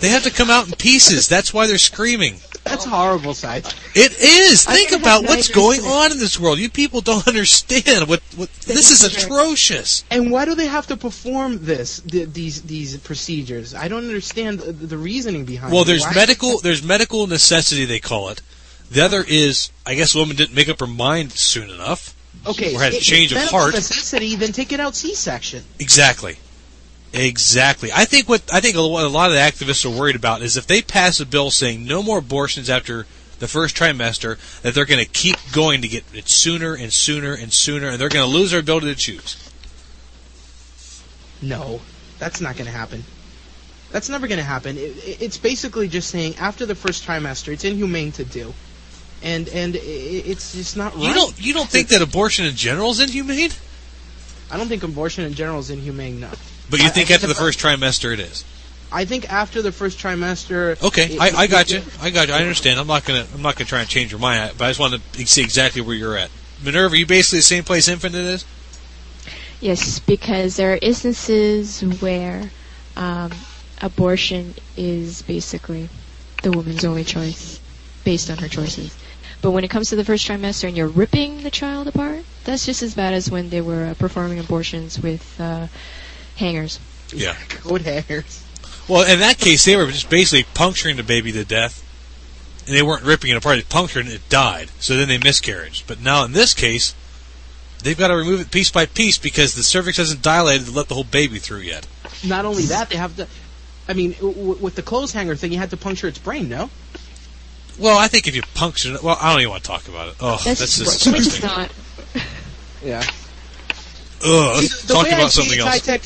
They have to come out in pieces. That's why they're screaming. that's horrible, side. It is. Think think about what's going isn't on in this world. You people don't understand what. what this is is atrocious. And why do they have to perform this? th these these procedures? I don't understand the, the reasoning behind. Well, it. there's Why- medical. There's medical necessity. They call it. The other is, I guess, a woman didn't make up her mind soon enough. Okay, or had a if change of it's medical heart. necessity, then take it out C-section. Exactly. Exactly. I think what I think a lot of the activists are worried about is if they pass a bill saying no more abortions after the first trimester, that they're going to keep going to get it sooner and sooner and sooner, and they're going to lose their ability to choose. No, that's not going to happen. That's never going to happen. It, it- it's basically just saying after the first trimester, it's inhumane to do, and and it's just not right. You don't you don't think that abortion in general is inhumane? I don't think abortion in general is inhumane. No, But you think I after the first trimester it is? I think after the first trimester. Okay, it- I, I it- got you. I got you. I understand. I'm not gonna I'm not gonna try and change your mind, but I just want to see exactly where you're at. Minerva, you basically the same place Infinite is. yes, because there are instances where um, abortion is basically the woman's only choice, based on her choices. But when it comes to the first trimester and you're ripping the child apart, that's just as bad as when they were uh, performing abortions with uh, hangers. Yeah. Coat hangers. Well, in that case, they were just basically puncturing the baby to death, and they weren't ripping it apart. They punctured it, and it died. So then they miscarriage. But now in this case, they've got to remove it piece by piece because the cervix hasn't dilated to let the whole baby through yet. Not only that, they have to. I mean, w- w- with the clothes hanger thing, you had to puncture its brain. No. Well, I think if you puncture it, well, I don't even want to talk about it. Oh, that's, That's, just which is disgusting. not. Yeah. Ugh, let's the talk way I about something else. High-tech,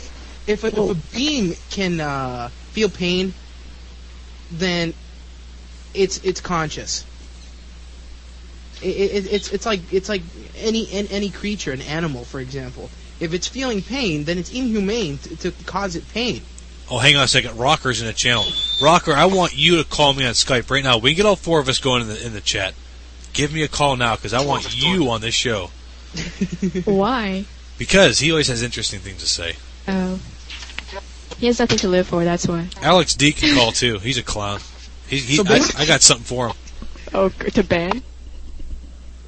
if a, if a being can uh, feel pain, then it's it's conscious. It, it, it's it's like it's like any an- any creature, an animal, for example. If it's feeling pain, then it's inhumane to, to cause it pain. Oh, hang on a second. Rocker's in the channel. Rocker, I want you to call me on Skype right now. We can get all four of us going in the in the chat. Give me a call now because I want you on this show Why? because he always has interesting things to say. Oh. He has nothing to live for, that's why. Alex D can call too. He's a clown. He, he, So I, I got something for him. Oh, g- to ban?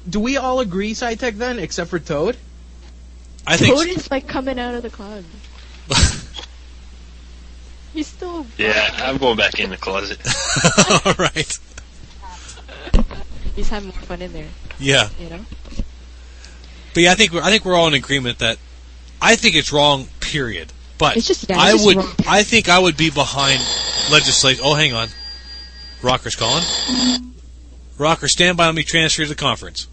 Do we all agree, SciTech, then, except for Toad? I think. Toad is like coming out of the closet. He's still. Yeah, I'm going back in the closet. all right. He's having more fun in there, Yeah, you know? but yeah, I think we're, I think we're all in agreement that I think it's wrong. Period. But It's just- yeah, I just would wrong. I think I would be behind legislation. Oh, hang on. Rocker's calling. Rocker, stand by. Let me transfer to the conference.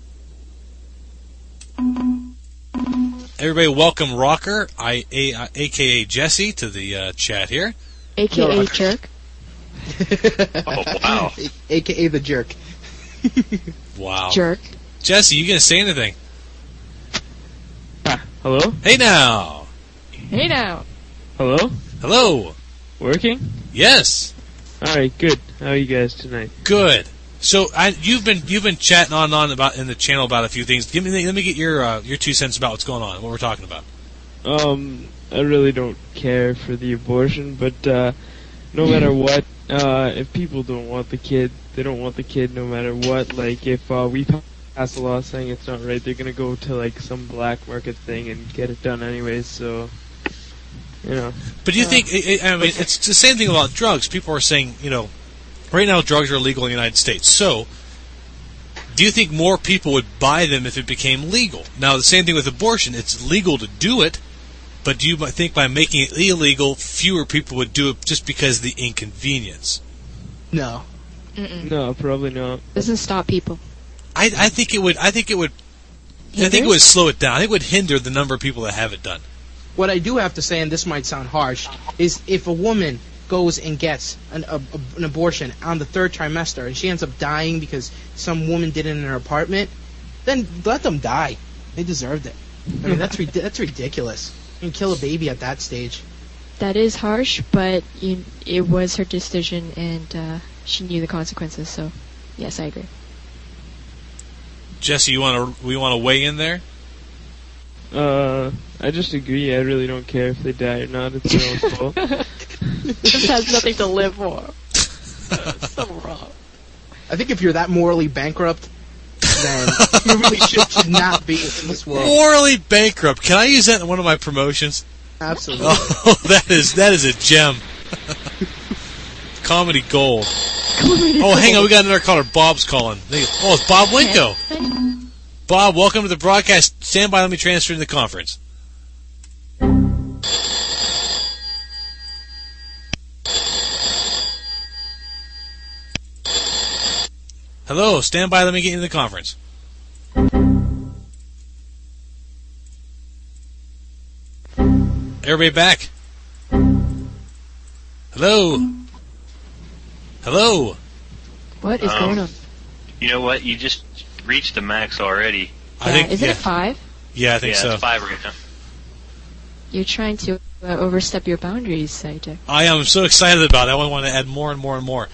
Everybody, welcome Rocker, I, a, uh, aka Jesse, to the uh, chat here. AKA Yo, jerk. Oh wow! A- AKA the jerk. Wow, Jerk. Jesse, you gonna say anything? Hello? Hey now, Hey now. Hello? hello. Working? Yes, Alright, good. How are you guys tonight? good. So I, you've been you've been chatting on and on about in the channel about a few things. Give me let me get your uh, your two cents about what's going on, what we're talking about. Um, I really don't care for the abortion, but, uh, no matter what, uh, if people don't want the kid, they don't want the kid no matter what. Like, if, uh, we pass a law saying it's not right, they're gonna go to, like, some black market thing and get it done anyways, so, you know. But do you think? I I mean, it's the same thing about drugs. People are saying, you know, right now drugs are illegal in the United States. So, do you think more people would buy them if it became legal? Now, the same thing with abortion. It's legal to do it, but do you think by making it illegal, fewer people would do it just because of the inconvenience? No. Mm-mm. No, probably not. Doesn't stop people. I, I think it would. I think it would. I think it would slow it down. I think it would hinder the number of people that have it done. What I do have to say, and this might sound harsh, is if a woman goes and gets an, a, a- an abortion on the third trimester and she ends up dying because some woman did it in her apartment, then let them die. They deserved it. I mean, that's rid- that's ridiculous. You can kill a baby at that stage. That is harsh, but you, it was her decision, and uh, she knew the consequences. So, yes, I agree. Jesse, you want to we want to weigh in there? Uh, I just agree. I really don't care if they die or not. It's their own fault. this has nothing to live for. so wrong. I think if you're that morally bankrupt, then you really should, should not be in this world. Morally bankrupt. Can I use that in one of my promotions? Absolutely. Oh, that is that is a gem. Comedy gold. Oh, hang on, we got another caller. Bob's calling. They- Oh, it's Bob Winko. Bob, welcome to the broadcast. Stand by. Let me transfer to the conference. Hello, stand by. Let me get into the conference. Everybody back. Hello. Hello. What is Um, going on? You know what? You just reached the max already. I think isn't yeah, it five? yeah, I think yeah, so. it's five right now. You're trying to uh, overstep your boundaries, Saito. I am so excited about it. I want to add more and more and more.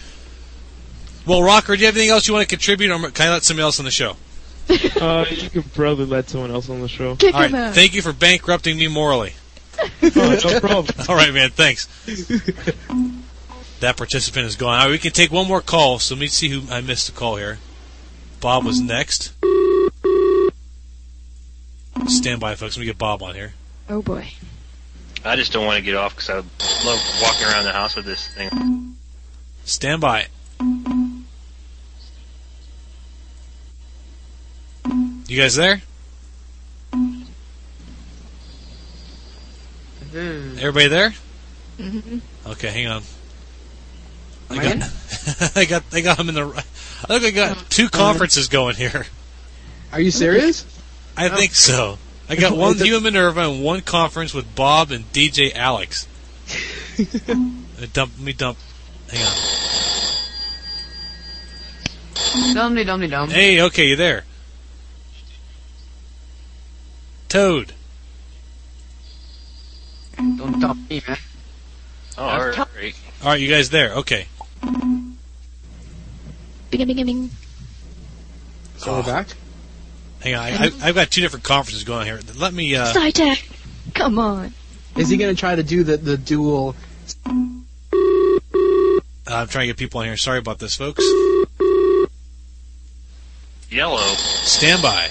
Well, Rocker, do you have anything else you want to contribute, or can I let somebody else on the show? uh, you could probably let someone else on the show. Kick All right. him out. Thank you for bankrupting me morally. Oh, no problem. All right, man. Thanks. that participant is gone. All right, we can take one more call. So let me see who I missed the call here. Bob was next. Stand by, folks. Let me get Bob on here. oh boy. I just don't want to get off because I love walking around the house with this thing. Stand by. You guys there? Everybody there? hmm Okay, hang on. I I got, I got, I got him in the. right- I think I got two oh, conferences going here. Are you serious? I oh. think so. I got one with you and Minerva and one conference with Bob and DJ Alex. Let me dump. Let me dump. Hang on. Dum dum dum. Hey, okay, you there? Toad. Don't dump me, man. Oh, all right. All right, you guys there? Okay. Bing, bing, bing. So we're back. Hang on, I, I, I've got two different conferences going here. Let me. Uh, SciTech. Come on. Is he going to try to do the the dual? I'm trying to get people on here. Sorry about this, folks. Yellow. Stand by.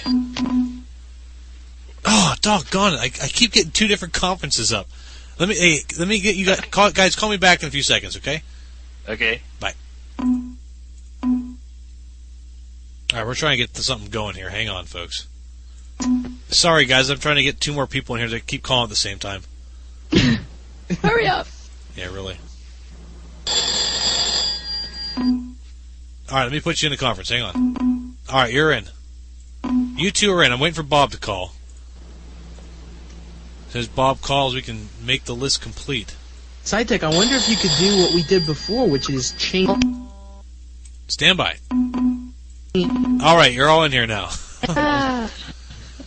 Oh, doggone it! I, I keep getting two different conferences up. Let me. Hey, let me get you guys. Call, guys, call me back in a few seconds, okay? Okay. Bye. All right, we're trying to get to something going here. Hang on, folks. Sorry, guys. I'm trying to get two more people in here to keep calling at the same time. Hurry up. Yeah, really. All right, let me put you in the conference. Hang on. All right, you're in. You two are in. I'm waiting for Bob to call. As Bob calls, we can make the list complete. SciTech, I wonder if you could do what we did before, which is change. Stand by. All right, you're all in here now. ah.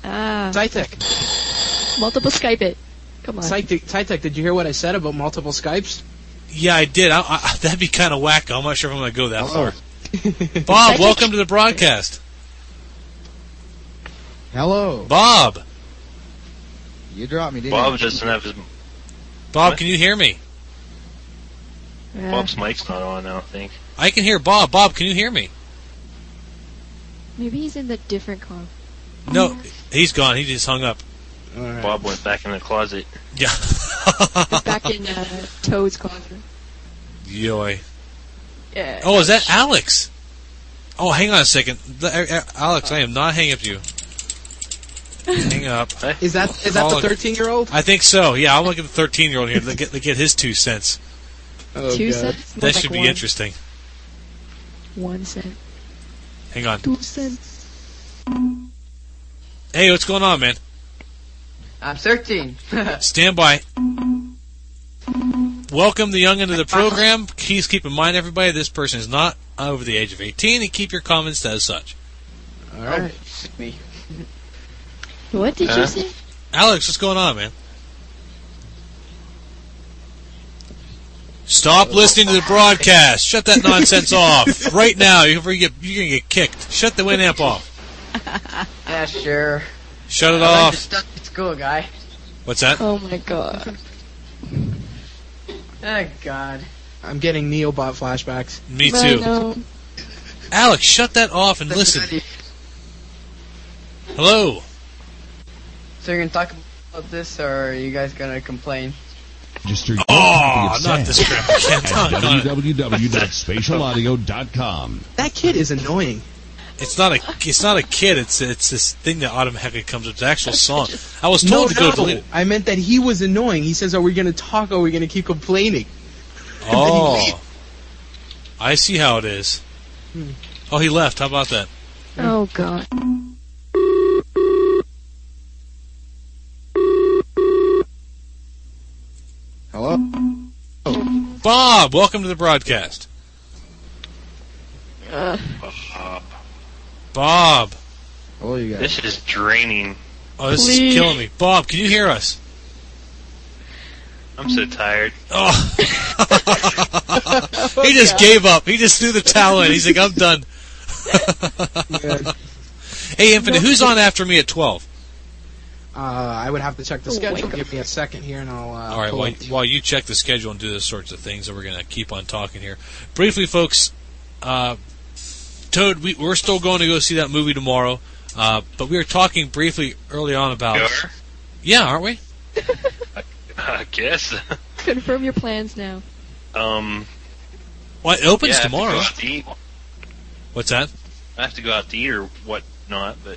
Ah. SciTech, Multiple Skype it. Come on. SciTech, SciTech, did you hear what I said about multiple Skypes? Yeah, I did. I, I, that'd be kind of wacko. I'm not sure if I'm going to go that far. Bob, welcome to the broadcast. Hello. Bob. You dropped me, didn't Bob you? doesn't have his Bob, can you hear me? Yeah. Bob's mic's not on. I don't think. I can hear Bob. Bob, can you hear me? Maybe he's in the different car. No, he's gone. He just hung up. Bob went back in the closet. Yeah. Back in uh, Toad's closet. Yoy. Yeah. Oh, is that Alex? Oh, hang on a second. The- uh, uh, Alex, I am not hanging up you. Hang up. Is that is that Call the 13 year old? I think so. Yeah, I'll look at the 13 year old here to get, to get his two cents. Oh, Two God. cents? That like should be one. interesting. One cent. Hang on. Two cents. Hey, what's going on, man? I'm 13. Stand by. Welcome the young into the program. Please keep in mind, everybody, this person is not over the age of 18, and keep your comments as such. All right. me. What did Huh? you say? Alex, what's going on, man? Stop listening to the broadcast. Shut that nonsense off right now. You're gonna get you're gonna get kicked. Shut the Winamp off. yeah, sure. Shut it I learned off. your stuff at school, guy. What's that? Oh my god. Oh, God. I'm getting Neobot flashbacks. Me I too. know. Alex, shut that off and listen. Hello. So you're gonna talk about this, or are you guys gonna complain? Register your Oh, not this Sam crap. I can't talk at on it. www.spacialaudio.com. That kid is annoying. It's not a it's not a kid. It's it's this thing that automatically comes up. It's an actual song. I was no, told to go no. delete it. I meant that he was annoying. He says, "Are we going to talk? or Are we going to keep complaining?" Oh, I see how it is. Hmm. Oh, he left. How about that? Oh god. Hello? Bob, welcome to the broadcast. Uh, Bob. Bob. Hello, you guys. This is draining. Oh, this Please. is killing me. Bob, can you hear us? I'm so tired. Oh. he just gave up. He just threw the towel in. He's like, I'm done. hey, Infinite, who's on after me at 12? Uh, I would have to check the Oh, schedule. wake. Give me a second here, and I'll. Uh, All right, while, while you check the schedule and do those sorts of things, and we're going to keep on talking here. Briefly, folks, uh, Toad, we, we're still going to go see that movie tomorrow, uh, but we were talking briefly early on about. You Yeah, aren't we? I guess. confirm your plans now. um. Well, it opens yeah, I to tomorrow. to. What's that? I have to go out to eat or whatnot, but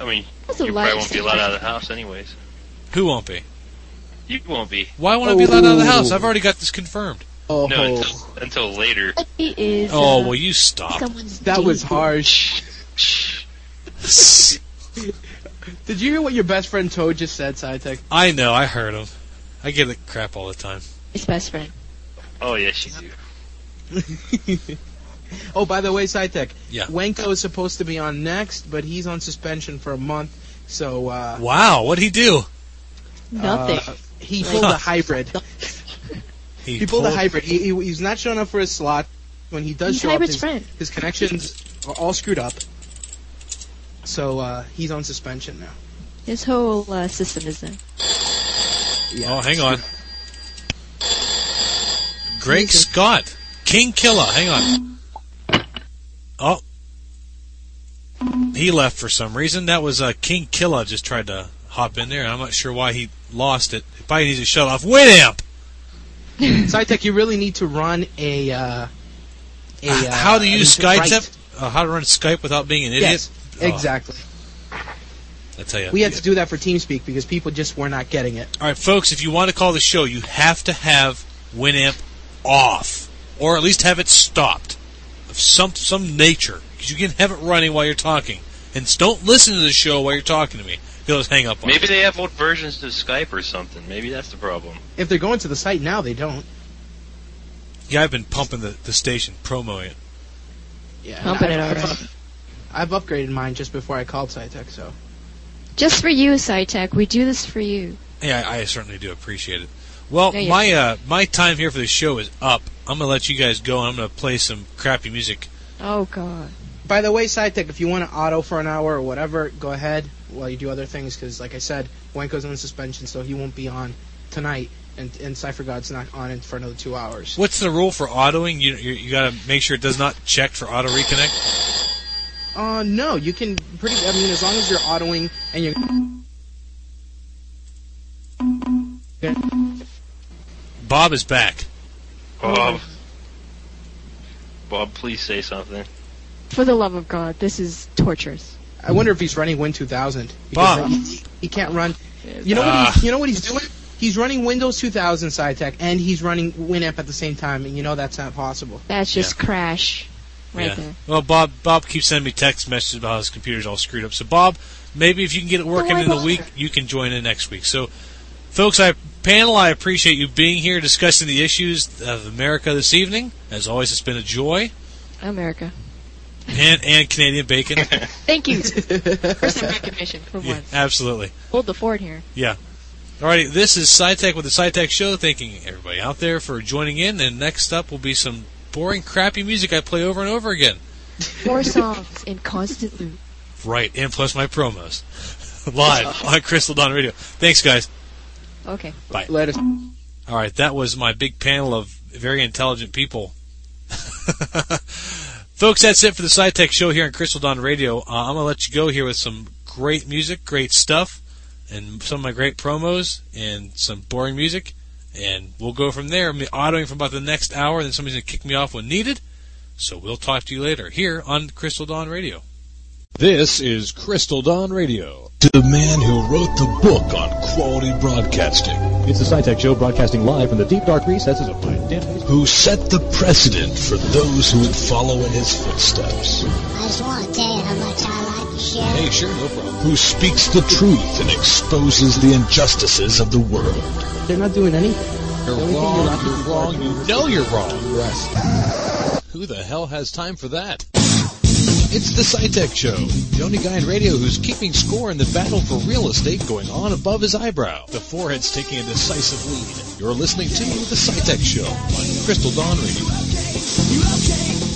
I mean, That's a you probably won't be allowed out of the house anyways. Who won't be? You won't be. Why won't I be allowed out of the house? Oh. I've already got this confirmed. Oh, No, until, until later. He is. Oh, uh, well, you stop. that was harsh. Did you hear what your best friend Toad just said, SciTech? I know, I heard him. I get the crap all the time. His best friend. Oh yes, you do. oh, by the way, SciTech. Yeah. Wenko is supposed to be on next, but he's on suspension for a month So uh, Wow, what'd he do? uh, he pulled a hybrid. He, He pulled a hybrid. He, he, he's not showing up for his slot. When he does He's show up, his, friend. his connections are all screwed up. So uh, he's on suspension now. His whole uh, system is in. Oh, hang on. Greg Scott, King Killer. Hang on. Oh, he left for some reason. That was uh, King Killer just tried to hop in there. I'm not sure why he lost it. He probably needs to shut off Winamp. SciTech, you really need to run a. Uh, a uh, how to an use right- Skype? Uh, how to run Skype without being an idiot? Yes, Oh, exactly. I tell you. We had to do that for TeamSpeak because people just were not getting it. All right, folks, if you want to call the show, you have to have Winamp off, or at least have it stopped of some some nature, because you can have it running while you're talking. And don't listen to the show while you're talking to me. You'll just hang up on Maybe me. they have old versions of Skype or something. Maybe that's the problem. If they're going to the site now, they don't. Yeah, I've been pumping the, the station, promoting it. Yeah, Pumping it I've, already. I've upgraded mine just before I called SciTech, so. Just for you, SciTech. We do this for you. Yeah, I, I certainly do appreciate it. Well, Yeah, yeah. my uh, my time here for the show is up. I'm gonna let you guys go, and I'm gonna play some crappy music. Oh God. By the way, SciTech, if you want to auto for an hour or whatever, go ahead while you do other things, because like I said, Wenko's on suspension, so he won't be on tonight, and, and Cypher God's not on it for another two hours. What's the rule for autoing? You you, you got to make sure it does not check for auto reconnect. Uh, no, you can pretty, I mean, as long as you're autoing and you're. Bob is back. Bob. Bob, please say something. For the love of God, this is torturous. I wonder if he's running Win 2000. Bob. He, he can't run. You know what? Ah. He, you know what he's doing? He's running Windows 2000 SciTech, and he's running Winamp at the same time, and you know that's not possible. That's just crash, right yeah. there. Well, Bob Bob keeps sending me text messages about how his computer's all screwed up. So, Bob, maybe if you can get it working in the week, you can join in next week. So, folks, I panel, I appreciate you being here discussing the issues of America this evening. As always, it's been a joy. America. And and Canadian bacon. Thank you for some recognition for yeah, once. absolutely. Hold the fort here. Yeah. Alrighty, this is SciTech with the SciTech Show. Thanking everybody out there for joining in. And next up will be some boring, crappy music I play over and over again. Four songs in constant loop. Right, and plus my promos. Live on Crystal Dawn Radio. Thanks, guys. Okay. Bye. Let us. All right, that was my big panel of very intelligent people. Folks, that's it for the SciTech show here on Crystal Dawn Radio. Uh, I'm going to let you go here with some great music, great stuff, and some of my great promos, and some boring music. And we'll go from there. I'm autoing for about the next hour, then somebody's going to kick me off when needed. So we'll talk to you later here on Crystal Dawn Radio. This is Crystal Dawn Radio. To the man who wrote the book on quality broadcasting. It's the SciTech Show broadcasting live from the deep dark recesses of my den. Who set the precedent for those who would follow in his footsteps. I just want to tell you how much I like the show. Hey, sure, no problem. Who speaks the truth and exposes the injustices of the world. They're not doing anything. You're The only thing wrong, not you're doing wrong, is you know you're wrong. Rest. Who the hell has time for that? It's the SciTech Show. The only guy in radio who's keeping score in the battle for real estate going on above his eyebrow. The forehead's taking a decisive lead. You're listening to the SciTech Show on Crystal Dawn Radio.